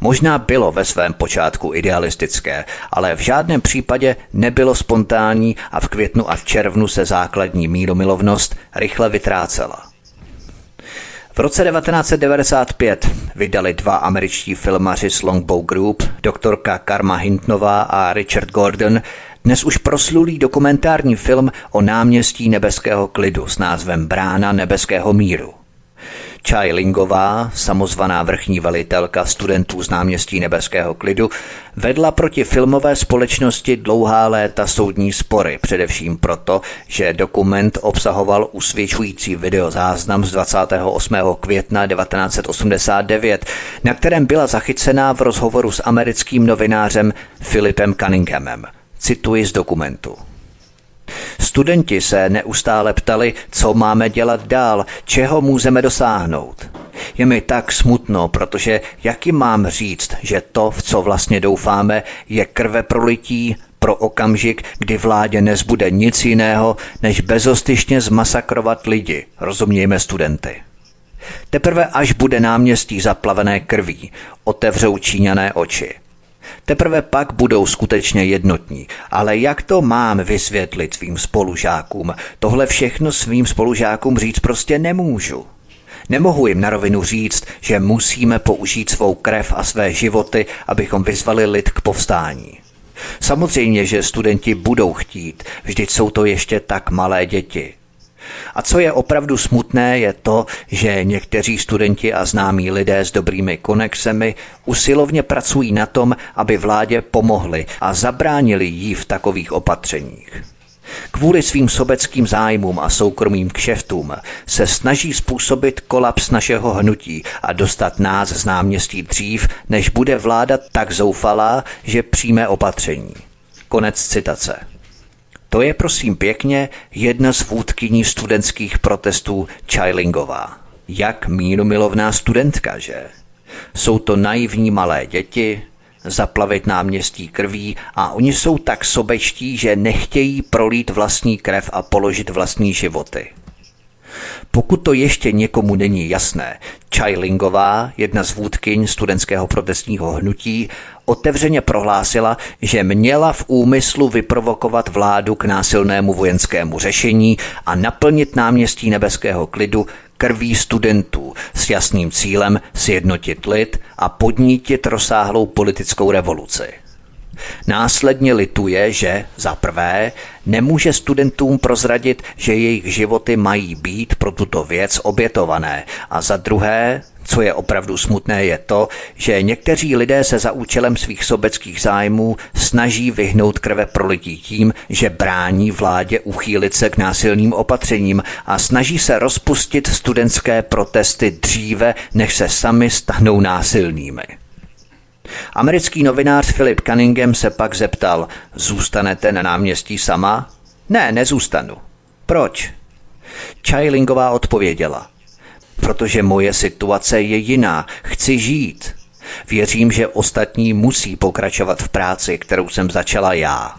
Možná bylo ve svém počátku idealistické, ale v žádném případě nebylo spontánní a v květnu a v červnu se základní míromilovnost rychle vytrácela. V roce 1995 vydali dva američtí filmaři z Longbow Group, doktorka Karma Hintnová a Richard Gordon, dnes už proslulý dokumentární film o náměstí nebeského klidu s názvem Brána nebeského míru. Chai Lingová, samozvaná vrchní velitelka studentů z náměstí Nebeského klidu, vedla proti filmové společnosti dlouhá léta soudní spory, především proto, že dokument obsahoval usvědčující videozáznam z 28. května 1989, na kterém byla zachycená v rozhovoru s americkým novinářem Philipem Cunninghamem. Cituji z dokumentu. Studenti se neustále ptali, co máme dělat dál, čeho můžeme dosáhnout. Je mi tak smutno, protože jak jim mám říct, že to, v co vlastně doufáme, je krve prolití pro okamžik, kdy vládě nezbude nic jiného, než bezostyšně zmasakrovat lidi, rozumějme studenty. Teprve až bude náměstí zaplavené krví, otevřou Číňané oči. Teprve pak budou skutečně jednotní. Ale jak to mám vysvětlit svým spolužákům? Tohle všechno svým spolužákům říct prostě nemůžu. Nemohu jim na rovinu říct, že musíme použít svou krev a své životy, abychom vyzvali lid k povstání. Samozřejmě, že studenti budou chtít, vždyť jsou to ještě tak malé děti. A co je opravdu smutné, je to, že někteří studenti a známí lidé s dobrými konexemi usilovně pracují na tom, aby vládě pomohli a zabránili jí v takových opatřeních. Kvůli svým sobeckým zájmům a soukromým kšeftům se snaží způsobit kolaps našeho hnutí a dostat nás z náměstí dřív, než bude vláda tak zoufalá, že přijme opatření. Konec citace. To je prosím pěkně jedna z vůdkyní studentských protestů Chailingová. Jak mírumilovná studentka, že? Jsou to naivní malé děti, zaplavit náměstí krví a oni jsou tak sobečtí, že nechtějí prolít vlastní krev a položit vlastní životy. Pokud to ještě někomu není jasné, Čajlingová, jedna z vůdkyň studentského protestního hnutí, otevřeně prohlásila, že měla v úmyslu vyprovokovat vládu k násilnému vojenskému řešení a naplnit náměstí nebeského klidu krví studentů s jasným cílem sjednotit lid a podnítit rozsáhlou politickou revoluci. Následně lituje, že za prvé nemůže studentům prozradit, že jejich životy mají být pro tuto věc obětované a za druhé co je opravdu smutné, je to, že někteří lidé se za účelem svých sobeckých zájmů snaží vyhnout krve prolití tím, že brání vládě uchýlit se k násilným opatřením a snaží se rozpustit studentské protesty dříve, než se sami stanou násilnými. Americký novinář Philip Cunningham se pak zeptal, zůstanete na náměstí sama? Ne, nezůstanu. Proč? Chailingová odpověděla, protože moje situace je jiná, chci žít. Věřím, že ostatní musí pokračovat v práci, kterou jsem začala já.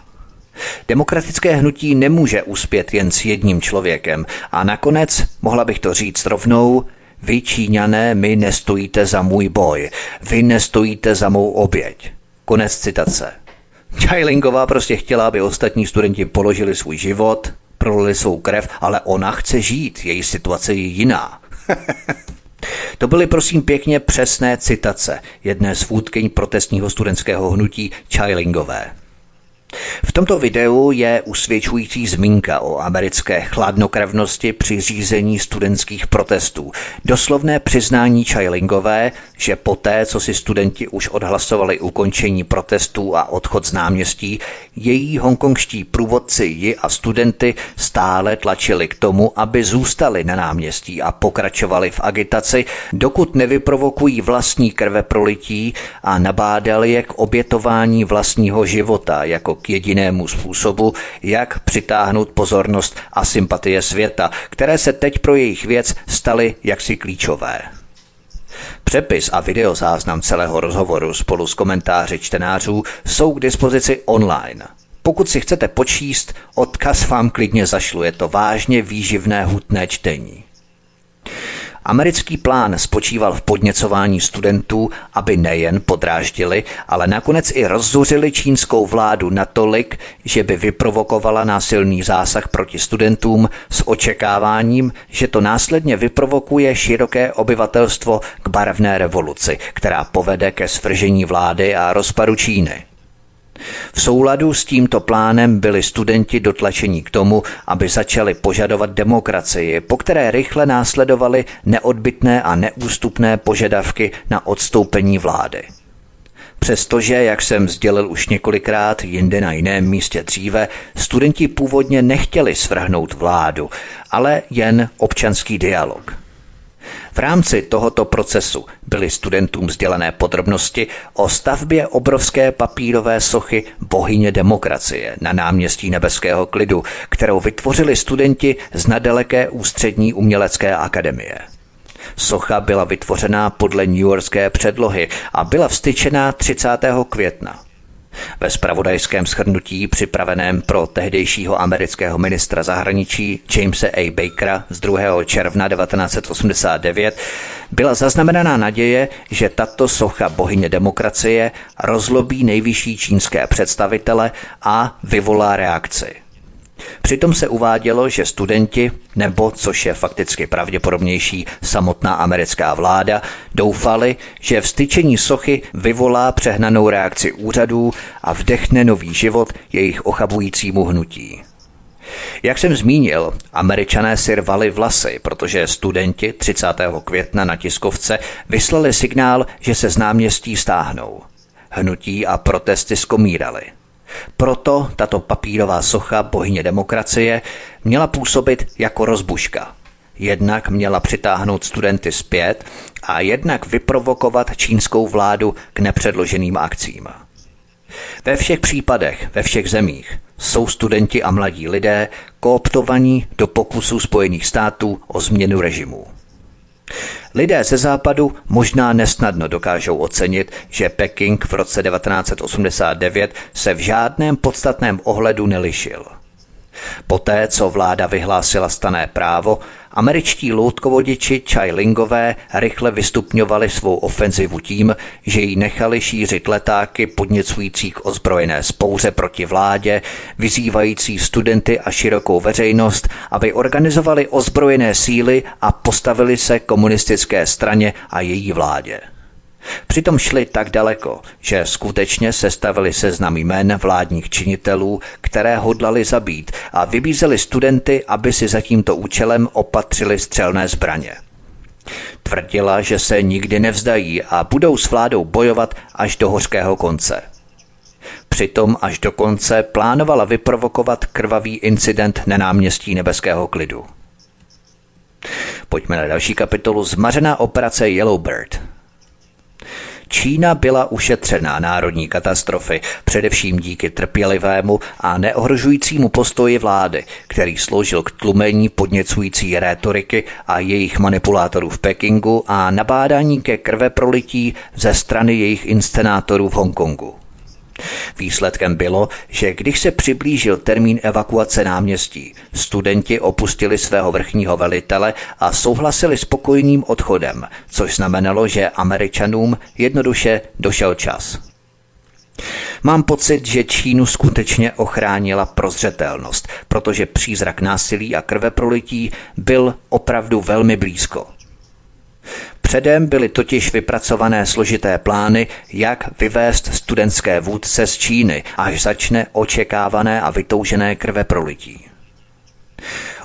Demokratické hnutí nemůže uspět jen s jedním člověkem a nakonec, mohla bych to říct rovnou, vy Číňané, my nestojíte za můj boj, vy nestojíte za mou oběť. Konec citace. Čajlingová prostě chtěla, aby ostatní studenti položili svůj život, prolili svou krev, ale ona chce žít, její situace je jiná. to byly prosím pěkně přesné citace jedné z vůdkyň protestního studentského hnutí Chailingové. V tomto videu je usvědčující zmínka o americké chladnokrevnosti při řízení studentských protestů. Doslovné přiznání Chailingové, že poté, co si studenti už odhlasovali ukončení protestů a odchod z náměstí, její hongkongští průvodci ji a studenty stále tlačili k tomu, aby zůstali na náměstí a pokračovali v agitaci, dokud nevyprovokují vlastní krve prolití a nabádali je k obětování vlastního života jako k jedinému způsobu, jak přitáhnout pozornost a sympatie světa, které se teď pro jejich věc staly jaksi klíčové. Přepis a videozáznam celého rozhovoru spolu s komentáři čtenářů jsou k dispozici online. Pokud si chcete počíst, odkaz vám klidně zašlu, je to vážně výživné hutné čtení. Americký plán spočíval v podněcování studentů, aby nejen podráždili, ale nakonec i rozzuřili čínskou vládu natolik, že by vyprovokovala násilný zásah proti studentům s očekáváním, že to následně vyprovokuje široké obyvatelstvo k barevné revoluci, která povede ke svržení vlády a rozpadu Číny. V souladu s tímto plánem byli studenti dotlačení k tomu, aby začali požadovat demokracii, po které rychle následovaly neodbitné a neústupné požadavky na odstoupení vlády. Přestože, jak jsem sdělil už několikrát jinde na jiném místě dříve, studenti původně nechtěli svrhnout vládu, ale jen občanský dialog – v rámci tohoto procesu byly studentům sdělené podrobnosti o stavbě obrovské papírové sochy bohyně demokracie na náměstí Nebeského klidu, kterou vytvořili studenti z nedaleké ústřední umělecké akademie. Socha byla vytvořená podle New Yorkské předlohy a byla vstyčená 30. května. Ve spravodajském shrnutí připraveném pro tehdejšího amerického ministra zahraničí Jamesa A. Bakera z 2. června 1989 byla zaznamenaná naděje, že tato socha bohyně demokracie rozlobí nejvyšší čínské představitele a vyvolá reakci. Přitom se uvádělo, že studenti, nebo, což je fakticky pravděpodobnější, samotná americká vláda, doufali, že vstyčení sochy vyvolá přehnanou reakci úřadů a vdechne nový život jejich ochabujícímu hnutí. Jak jsem zmínil, američané si rvali vlasy, protože studenti 30. května na tiskovce vyslali signál, že se z náměstí stáhnou. Hnutí a protesty skomíraly. Proto tato papírová socha bohyně demokracie měla působit jako rozbuška. Jednak měla přitáhnout studenty zpět a jednak vyprovokovat čínskou vládu k nepředloženým akcím. Ve všech případech, ve všech zemích jsou studenti a mladí lidé kooptovaní do pokusu Spojených států o změnu režimu. Lidé ze západu možná nesnadno dokážou ocenit, že Peking v roce 1989 se v žádném podstatném ohledu nelišil. Poté, co vláda vyhlásila stané právo, Američtí loutkovodiči Chai Lingové rychle vystupňovali svou ofenzivu tím, že jí nechali šířit letáky podněcující k ozbrojené spouře proti vládě, vyzývající studenty a širokou veřejnost, aby organizovali ozbrojené síly a postavili se komunistické straně a její vládě. Přitom šli tak daleko, že skutečně sestavili seznam jmén vládních činitelů, které hodlali zabít a vybízeli studenty, aby si za tímto účelem opatřili střelné zbraně. Tvrdila, že se nikdy nevzdají a budou s vládou bojovat až do hořkého konce. Přitom až do konce plánovala vyprovokovat krvavý incident na náměstí nebeského klidu. Pojďme na další kapitolu Zmařená operace Yellowbird – Čína byla ušetřená národní katastrofy, především díky trpělivému a neohrožujícímu postoji vlády, který sloužil k tlumení podněcující rétoriky a jejich manipulátorů v Pekingu a nabádání ke krve prolití ze strany jejich inscenátorů v Hongkongu. Výsledkem bylo, že když se přiblížil termín evakuace náměstí, studenti opustili svého vrchního velitele a souhlasili s pokojným odchodem, což znamenalo, že američanům jednoduše došel čas. Mám pocit, že Čínu skutečně ochránila prozřetelnost, protože přízrak násilí a krveprolití byl opravdu velmi blízko. Předem byly totiž vypracované složité plány, jak vyvést studentské vůdce z Číny, až začne očekávané a vytoužené krve prolití.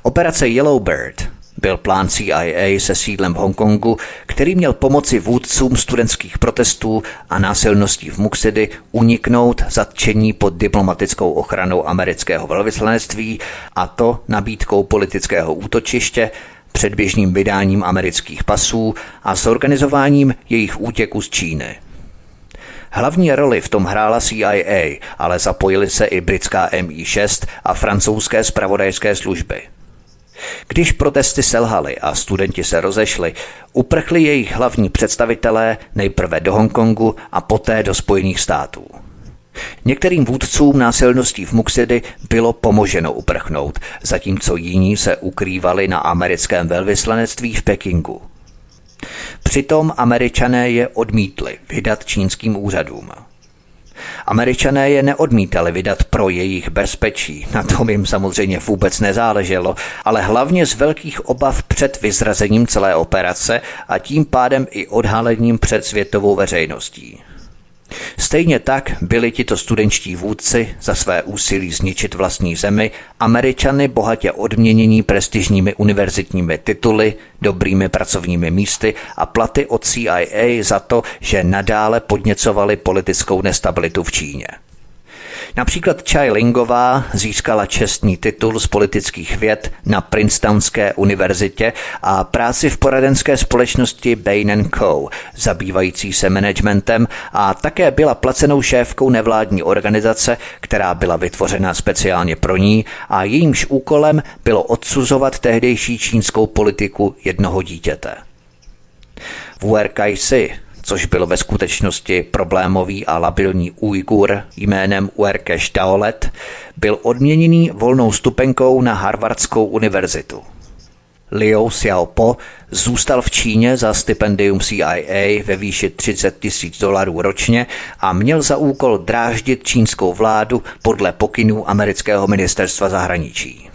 Operace Yellowbird byl plán CIA se sídlem v Hongkongu, který měl pomoci vůdcům studentských protestů a násilností v Muxidy uniknout zatčení pod diplomatickou ochranou amerického velvyslanectví a to nabídkou politického útočiště předběžným vydáním amerických pasů a zorganizováním jejich útěku z Číny. Hlavní roli v tom hrála CIA, ale zapojili se i britská MI6 a francouzské spravodajské služby. Když protesty selhaly a studenti se rozešli, uprchli jejich hlavní představitelé nejprve do Hongkongu a poté do Spojených států. Některým vůdcům násilností v Muxidy bylo pomoženo uprchnout, zatímco jiní se ukrývali na americkém velvyslanectví v Pekingu. Přitom američané je odmítli vydat čínským úřadům. Američané je neodmítali vydat pro jejich bezpečí, na tom jim samozřejmě vůbec nezáleželo, ale hlavně z velkých obav před vyzrazením celé operace a tím pádem i odhalením před světovou veřejností. Stejně tak byli tito studenčtí vůdci za své úsilí zničit vlastní zemi Američany bohatě odměnění prestižními univerzitními tituly, dobrými pracovními místy a platy od CIA za to, že nadále podněcovali politickou nestabilitu v Číně. Například Chai Lingová získala čestný titul z politických věd na Princetonské univerzitě a práci v poradenské společnosti Bain Co., zabývající se managementem a také byla placenou šéfkou nevládní organizace, která byla vytvořena speciálně pro ní a jejímž úkolem bylo odsuzovat tehdejší čínskou politiku jednoho dítěte. Wu Kai-si, což byl ve skutečnosti problémový a labilní Ujgur jménem Uerkeš Daolet, byl odměněný volnou stupenkou na Harvardskou univerzitu. Liu Xiaopo zůstal v Číně za stipendium CIA ve výši 30 tisíc dolarů ročně a měl za úkol dráždit čínskou vládu podle pokynů amerického ministerstva zahraničí.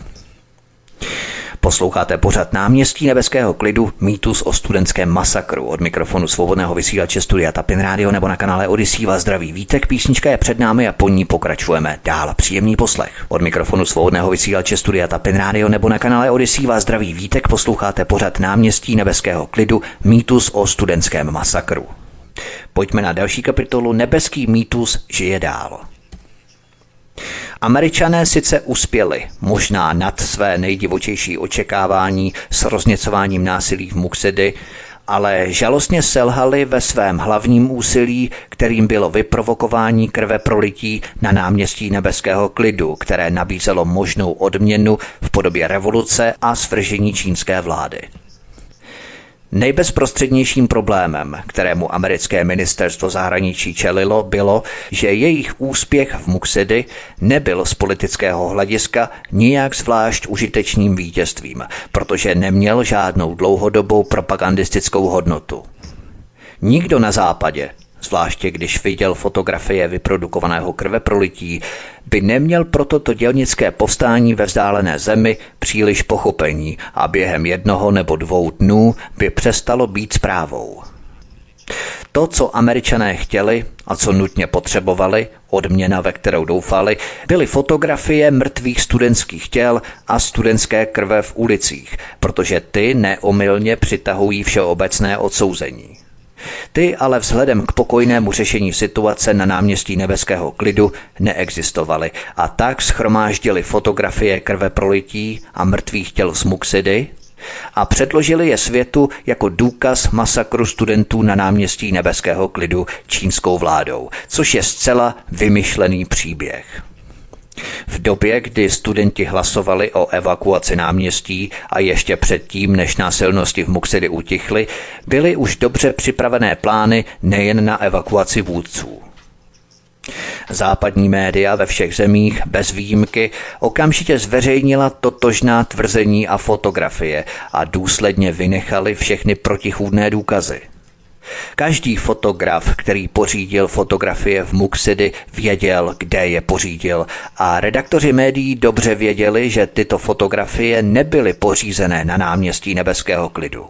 Posloucháte pořad náměstí nebeského klidu, mýtus o studentském masakru. Od mikrofonu svobodného vysílače Studia Tapin Radio nebo na kanále Odisí vás zdraví vítek. Písnička je před námi a po ní pokračujeme dál. Příjemný poslech. Od mikrofonu svobodného vysílače Studia Tapin Radio nebo na kanále Odisí vás zdraví vítek. Posloucháte pořad náměstí nebeského klidu, mýtus o studentském masakru. Pojďme na další kapitolu Nebeský mýtus žije dál. Američané sice uspěli, možná nad své nejdivočejší očekávání s rozněcováním násilí v Muxedy, ale žalostně selhali ve svém hlavním úsilí, kterým bylo vyprovokování krve prolití na náměstí nebeského klidu, které nabízelo možnou odměnu v podobě revoluce a svržení čínské vlády. Nejbezprostřednějším problémem, kterému americké ministerstvo zahraničí čelilo, bylo, že jejich úspěch v Muxedy nebyl z politického hlediska nijak zvlášť užitečným vítězstvím, protože neměl žádnou dlouhodobou propagandistickou hodnotu. Nikdo na západě, zvláště když viděl fotografie vyprodukovaného krveprolití, by neměl pro toto dělnické povstání ve vzdálené zemi příliš pochopení a během jednoho nebo dvou dnů by přestalo být zprávou. To, co američané chtěli a co nutně potřebovali, odměna, ve kterou doufali, byly fotografie mrtvých studentských těl a studentské krve v ulicích, protože ty neomylně přitahují všeobecné odsouzení. Ty ale vzhledem k pokojnému řešení situace na náměstí nebeského klidu neexistovaly a tak schromáždili fotografie krve prolití a mrtvých těl z Muxidy a předložili je světu jako důkaz masakru studentů na náměstí nebeského klidu čínskou vládou, což je zcela vymyšlený příběh. V době, kdy studenti hlasovali o evakuaci náměstí a ještě předtím, než násilnosti v Muxedy utichly, byly už dobře připravené plány nejen na evakuaci vůdců. Západní média ve všech zemích bez výjimky okamžitě zveřejnila totožná tvrzení a fotografie a důsledně vynechali všechny protichůdné důkazy – Každý fotograf, který pořídil fotografie v Muxidy, věděl, kde je pořídil a redaktoři médií dobře věděli, že tyto fotografie nebyly pořízené na náměstí nebeského klidu.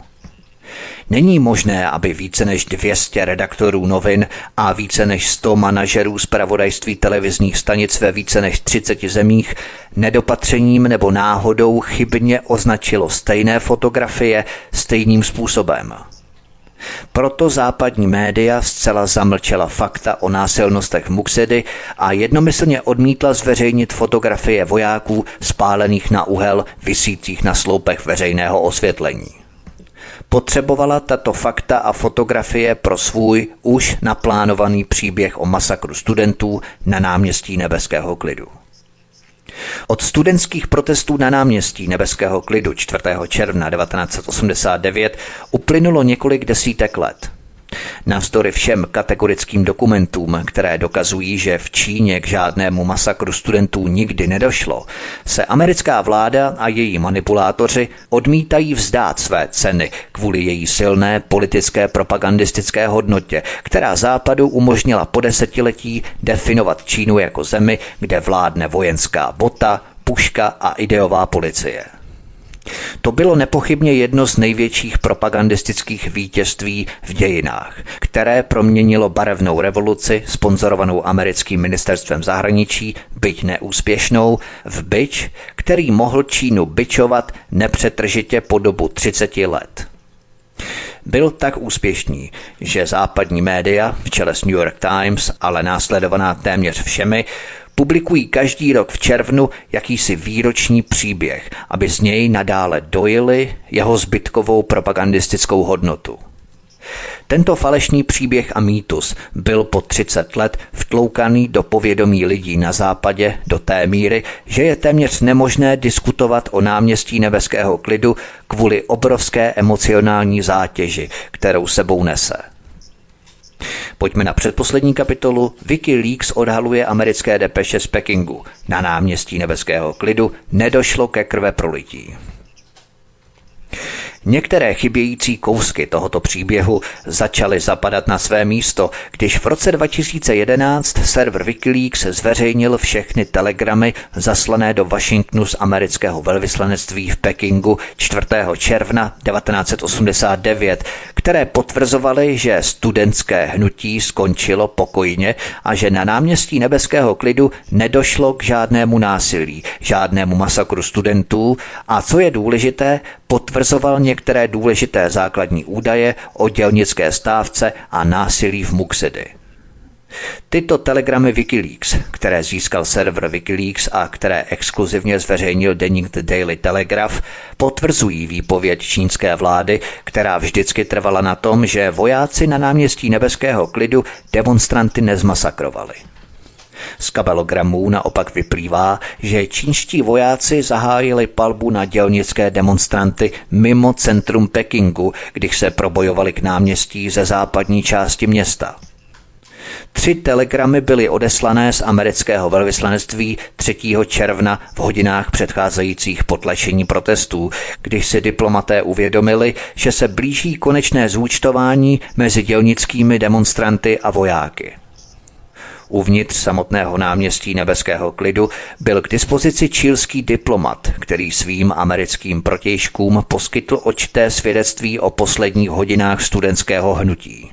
Není možné, aby více než 200 redaktorů novin a více než 100 manažerů zpravodajství televizních stanic ve více než 30 zemích nedopatřením nebo náhodou chybně označilo stejné fotografie stejným způsobem. Proto západní média zcela zamlčela fakta o násilnostech Muxedy a jednomyslně odmítla zveřejnit fotografie vojáků spálených na uhel vysících na sloupech veřejného osvětlení. Potřebovala tato fakta a fotografie pro svůj už naplánovaný příběh o masakru studentů na náměstí nebeského klidu. Od studentských protestů na náměstí Nebeského klidu 4. června 1989 uplynulo několik desítek let. Navzdory všem kategorickým dokumentům, které dokazují, že v Číně k žádnému masakru studentů nikdy nedošlo, se americká vláda a její manipulátoři odmítají vzdát své ceny kvůli její silné politické propagandistické hodnotě, která západu umožnila po desetiletí definovat Čínu jako zemi, kde vládne vojenská bota, puška a ideová policie. To bylo nepochybně jedno z největších propagandistických vítězství v dějinách, které proměnilo barevnou revoluci, sponzorovanou americkým ministerstvem zahraničí, byť neúspěšnou, v byč, který mohl Čínu byčovat nepřetržitě po dobu 30 let. Byl tak úspěšný, že západní média, v čele s New York Times, ale následovaná téměř všemi, publikují každý rok v červnu jakýsi výroční příběh, aby z něj nadále dojili jeho zbytkovou propagandistickou hodnotu. Tento falešný příběh a mýtus byl po 30 let vtloukaný do povědomí lidí na západě do té míry, že je téměř nemožné diskutovat o náměstí nebeského klidu kvůli obrovské emocionální zátěži, kterou sebou nese. Pojďme na předposlední kapitolu. Wikileaks odhaluje americké depeše z Pekingu. Na náměstí nebeského klidu nedošlo ke krve prolití. Některé chybějící kousky tohoto příběhu začaly zapadat na své místo, když v roce 2011 server Wikileaks zveřejnil všechny telegramy zaslané do Washingtonu z amerického velvyslanectví v Pekingu 4. června 1989, které potvrzovaly, že studentské hnutí skončilo pokojně a že na náměstí nebeského klidu nedošlo k žádnému násilí, žádnému masakru studentů a co je důležité, potvrzoval některé důležité základní údaje o dělnické stávce a násilí v Muxedy. Tyto telegramy Wikileaks, které získal server Wikileaks a které exkluzivně zveřejnil deník The Daily Telegraph, potvrzují výpověď čínské vlády, která vždycky trvala na tom, že vojáci na náměstí nebeského klidu demonstranty nezmasakrovali. Z kabelogramů naopak vyplývá, že čínští vojáci zahájili palbu na dělnické demonstranty mimo centrum Pekingu, když se probojovali k náměstí ze západní části města. Tři telegramy byly odeslané z amerického velvyslanectví 3. června v hodinách předcházejících potlačení protestů, když si diplomaté uvědomili, že se blíží konečné zúčtování mezi dělnickými demonstranty a vojáky. Uvnitř samotného náměstí nebeského klidu byl k dispozici čílský diplomat, který svým americkým protějškům poskytl očité svědectví o posledních hodinách studentského hnutí.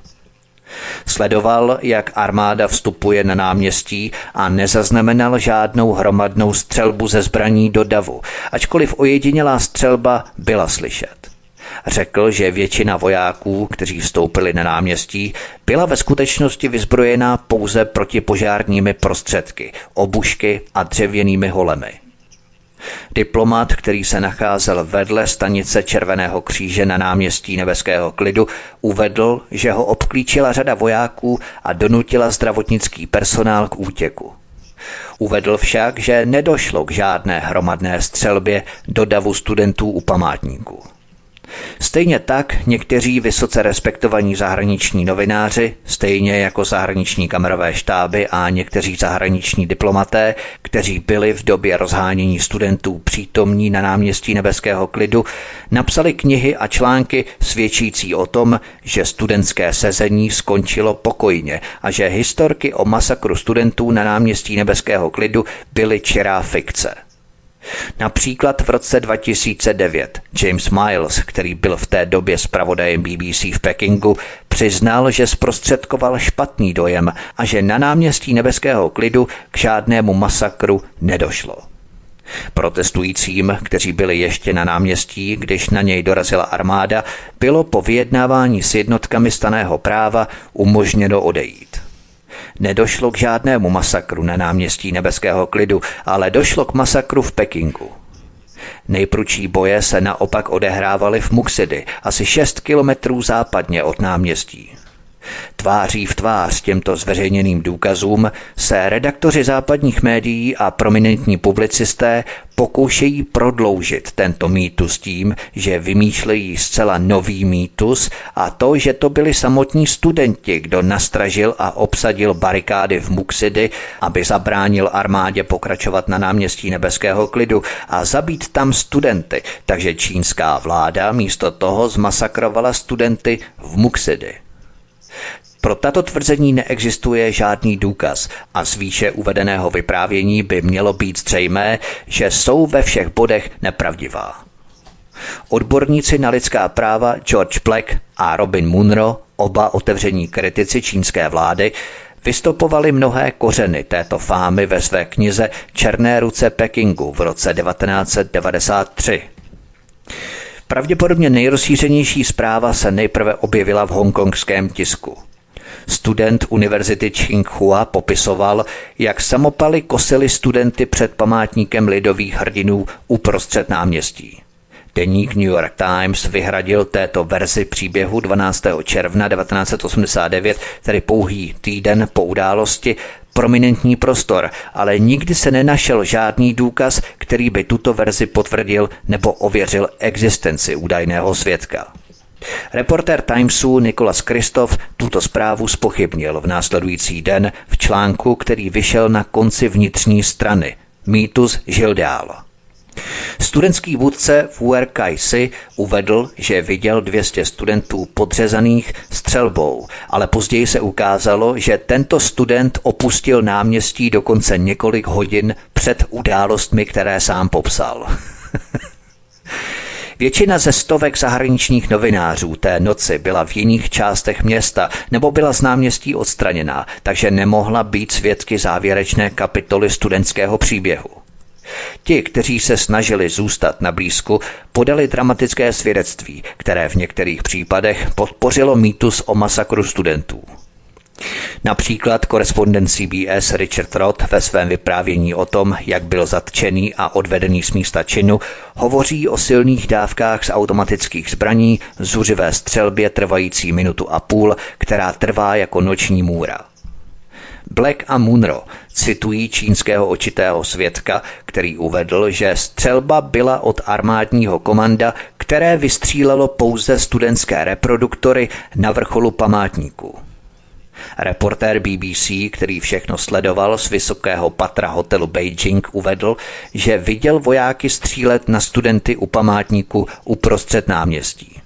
Sledoval, jak armáda vstupuje na náměstí a nezaznamenal žádnou hromadnou střelbu ze zbraní do davu, ačkoliv ojedinělá střelba byla slyšet. Řekl, že většina vojáků, kteří vstoupili na náměstí, byla ve skutečnosti vyzbrojená pouze protipožárními prostředky, obušky a dřevěnými holemi. Diplomat, který se nacházel vedle stanice Červeného kříže na náměstí Nebeského klidu, uvedl, že ho obklíčila řada vojáků a donutila zdravotnický personál k útěku. Uvedl však, že nedošlo k žádné hromadné střelbě do davu studentů u památníku. Stejně tak někteří vysoce respektovaní zahraniční novináři, stejně jako zahraniční kamerové štáby a někteří zahraniční diplomaté, kteří byli v době rozhánění studentů přítomní na náměstí Nebeského klidu, napsali knihy a články svědčící o tom, že studentské sezení skončilo pokojně a že historky o masakru studentů na náměstí Nebeského klidu byly čirá fikce. Například v roce 2009 James Miles, který byl v té době zpravodajem BBC v Pekingu, přiznal, že zprostředkoval špatný dojem a že na náměstí nebeského klidu k žádnému masakru nedošlo. Protestujícím, kteří byli ještě na náměstí, když na něj dorazila armáda, bylo po vyjednávání s jednotkami staného práva umožněno odejít. Nedošlo k žádnému masakru na náměstí nebeského klidu, ale došlo k masakru v Pekingu. Nejprudší boje se naopak odehrávaly v Muxidy, asi 6 kilometrů západně od náměstí. Tváří v tvář těmto zveřejněným důkazům se redaktoři západních médií a prominentní publicisté pokoušejí prodloužit tento mýtus tím, že vymýšlejí zcela nový mýtus a to, že to byli samotní studenti, kdo nastražil a obsadil barikády v Muxidy, aby zabránil armádě pokračovat na náměstí nebeského klidu a zabít tam studenty, takže čínská vláda místo toho zmasakrovala studenty v Muxidy. Pro tato tvrzení neexistuje žádný důkaz a z výše uvedeného vyprávění by mělo být zřejmé, že jsou ve všech bodech nepravdivá. Odborníci na lidská práva George Black a Robin Munro, oba otevření kritici čínské vlády, vystopovali mnohé kořeny této fámy ve své knize Černé ruce Pekingu v roce 1993. Pravděpodobně nejrozšířenější zpráva se nejprve objevila v hongkongském tisku. Student univerzity Tsinghua popisoval, jak samopaly kosili studenty před památníkem lidových hrdinů uprostřed náměstí. Deník New York Times vyhradil této verzi příběhu 12. června 1989, tedy pouhý týden po události, prominentní prostor, ale nikdy se nenašel žádný důkaz, který by tuto verzi potvrdil nebo ověřil existenci údajného svědka. Reporter Timesu Nikolas Kristof tuto zprávu spochybnil v následující den v článku, který vyšel na konci vnitřní strany. Mýtus žil dál. Studentský vůdce Fuer Kaisi uvedl, že viděl 200 studentů podřezaných střelbou, ale později se ukázalo, že tento student opustil náměstí dokonce několik hodin před událostmi, které sám popsal. Většina ze stovek zahraničních novinářů té noci byla v jiných částech města nebo byla z náměstí odstraněná, takže nemohla být svědky závěrečné kapitoly studentského příběhu. Ti, kteří se snažili zůstat na blízku, podali dramatické svědectví, které v některých případech podpořilo mýtus o masakru studentů. Například korespondent CBS Richard Roth ve svém vyprávění o tom, jak byl zatčený a odvedený z místa činu, hovoří o silných dávkách z automatických zbraní, zuřivé střelbě trvající minutu a půl, která trvá jako noční můra. Black a Munro citují čínského očitého svědka, který uvedl, že střelba byla od armádního komanda, které vystřílelo pouze studentské reproduktory na vrcholu památníku. Reportér BBC, který všechno sledoval z vysokého patra hotelu Beijing, uvedl, že viděl vojáky střílet na studenty u památníku uprostřed náměstí.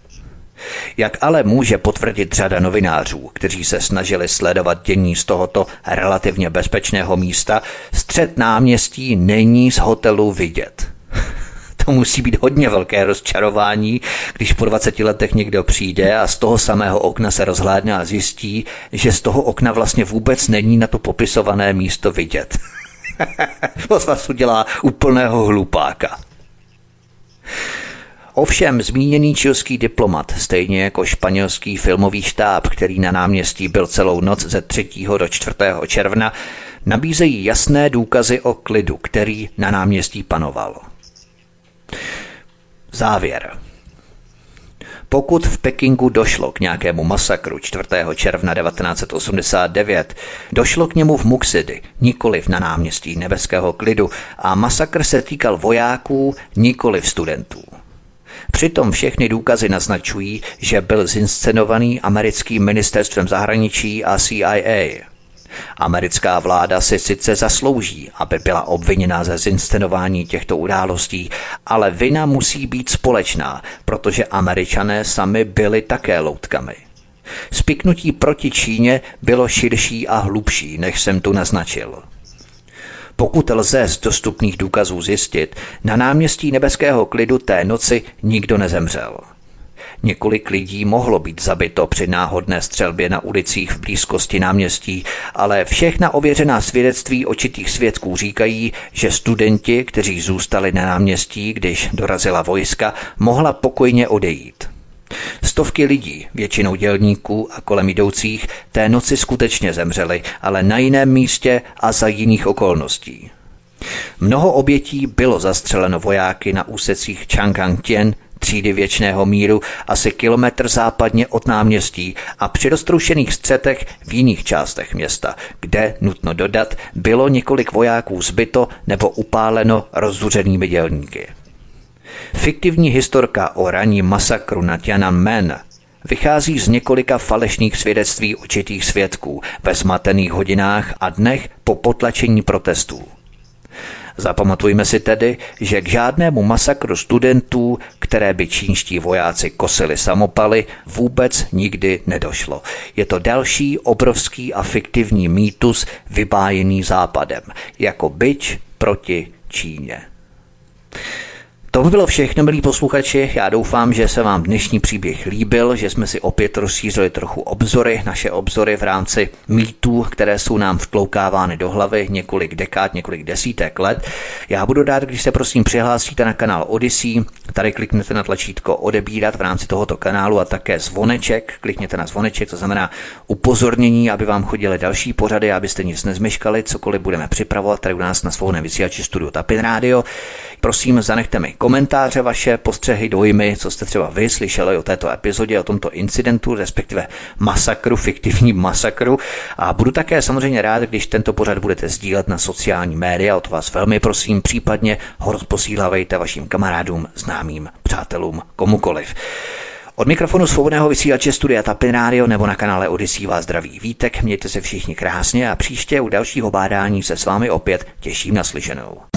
Jak ale může potvrdit řada novinářů, kteří se snažili sledovat dění z tohoto relativně bezpečného místa, střed náměstí není z hotelu vidět. To musí být hodně velké rozčarování, když po 20 letech někdo přijde a z toho samého okna se rozhlédne a zjistí, že z toho okna vlastně vůbec není na to popisované místo vidět. to z vás udělá úplného hlupáka. Ovšem zmíněný čilský diplomat, stejně jako španělský filmový štáb, který na náměstí byl celou noc ze 3. do 4. června, nabízejí jasné důkazy o klidu, který na náměstí panoval. Závěr. Pokud v Pekingu došlo k nějakému masakru 4. června 1989, došlo k němu v Muxidy, nikoliv na náměstí nebeského klidu a masakr se týkal vojáků, nikoliv studentů. Přitom všechny důkazy naznačují, že byl zinscenovaný americkým ministerstvem zahraničí a CIA. Americká vláda si sice zaslouží, aby byla obviněna ze zinscenování těchto událostí, ale vina musí být společná, protože američané sami byli také loutkami. Spiknutí proti Číně bylo širší a hlubší, než jsem tu naznačil. Pokud lze z dostupných důkazů zjistit, na náměstí nebeského klidu té noci nikdo nezemřel. Několik lidí mohlo být zabito při náhodné střelbě na ulicích v blízkosti náměstí, ale všechna ověřená svědectví očitých svědků říkají, že studenti, kteří zůstali na náměstí, když dorazila vojska, mohla pokojně odejít. Stovky lidí, většinou dělníků a kolem jdoucích, té noci skutečně zemřeli, ale na jiném místě a za jiných okolností. Mnoho obětí bylo zastřeleno vojáky na úsecích Chang'an-tien, třídy věčného míru, asi kilometr západně od náměstí a při roztroušených střetech v jiných částech města, kde, nutno dodat, bylo několik vojáků zbyto nebo upáleno rozzuřenými dělníky. Fiktivní historka o ranní masakru na Tiananmen vychází z několika falešných svědectví určitých svědků ve smatených hodinách a dnech po potlačení protestů. Zapamatujme si tedy, že k žádnému masakru studentů, které by čínští vojáci kosili samopaly, vůbec nikdy nedošlo. Je to další obrovský a fiktivní mýtus vybájený západem, jako byč proti Číně. To by bylo všechno, milí posluchači. Já doufám, že se vám dnešní příběh líbil, že jsme si opět rozšířili trochu obzory, naše obzory v rámci mýtů, které jsou nám vtloukávány do hlavy několik dekád, několik desítek let. Já budu rád, když se prosím přihlásíte na kanál Odyssey, tady kliknete na tlačítko odebírat v rámci tohoto kanálu a také zvoneček, klikněte na zvoneček, to znamená upozornění, aby vám chodily další pořady, abyste nic nezmeškali, cokoliv budeme připravovat tady u nás na svobodném vysílači studiu Tapin Radio. Prosím, zanechte mi komentáře, vaše postřehy, dojmy, co jste třeba vy slyšeli o této epizodě, o tomto incidentu, respektive masakru, fiktivní masakru. A budu také samozřejmě rád, když tento pořad budete sdílet na sociální média, o to vás velmi prosím, případně ho rozposílávejte vašim kamarádům, známým, přátelům, komukoliv. Od mikrofonu svobodného vysílače Studia Tapin Radio nebo na kanále Odisí vás zdraví vítek, mějte se všichni krásně a příště u dalšího bádání se s vámi opět těším na slyšenou.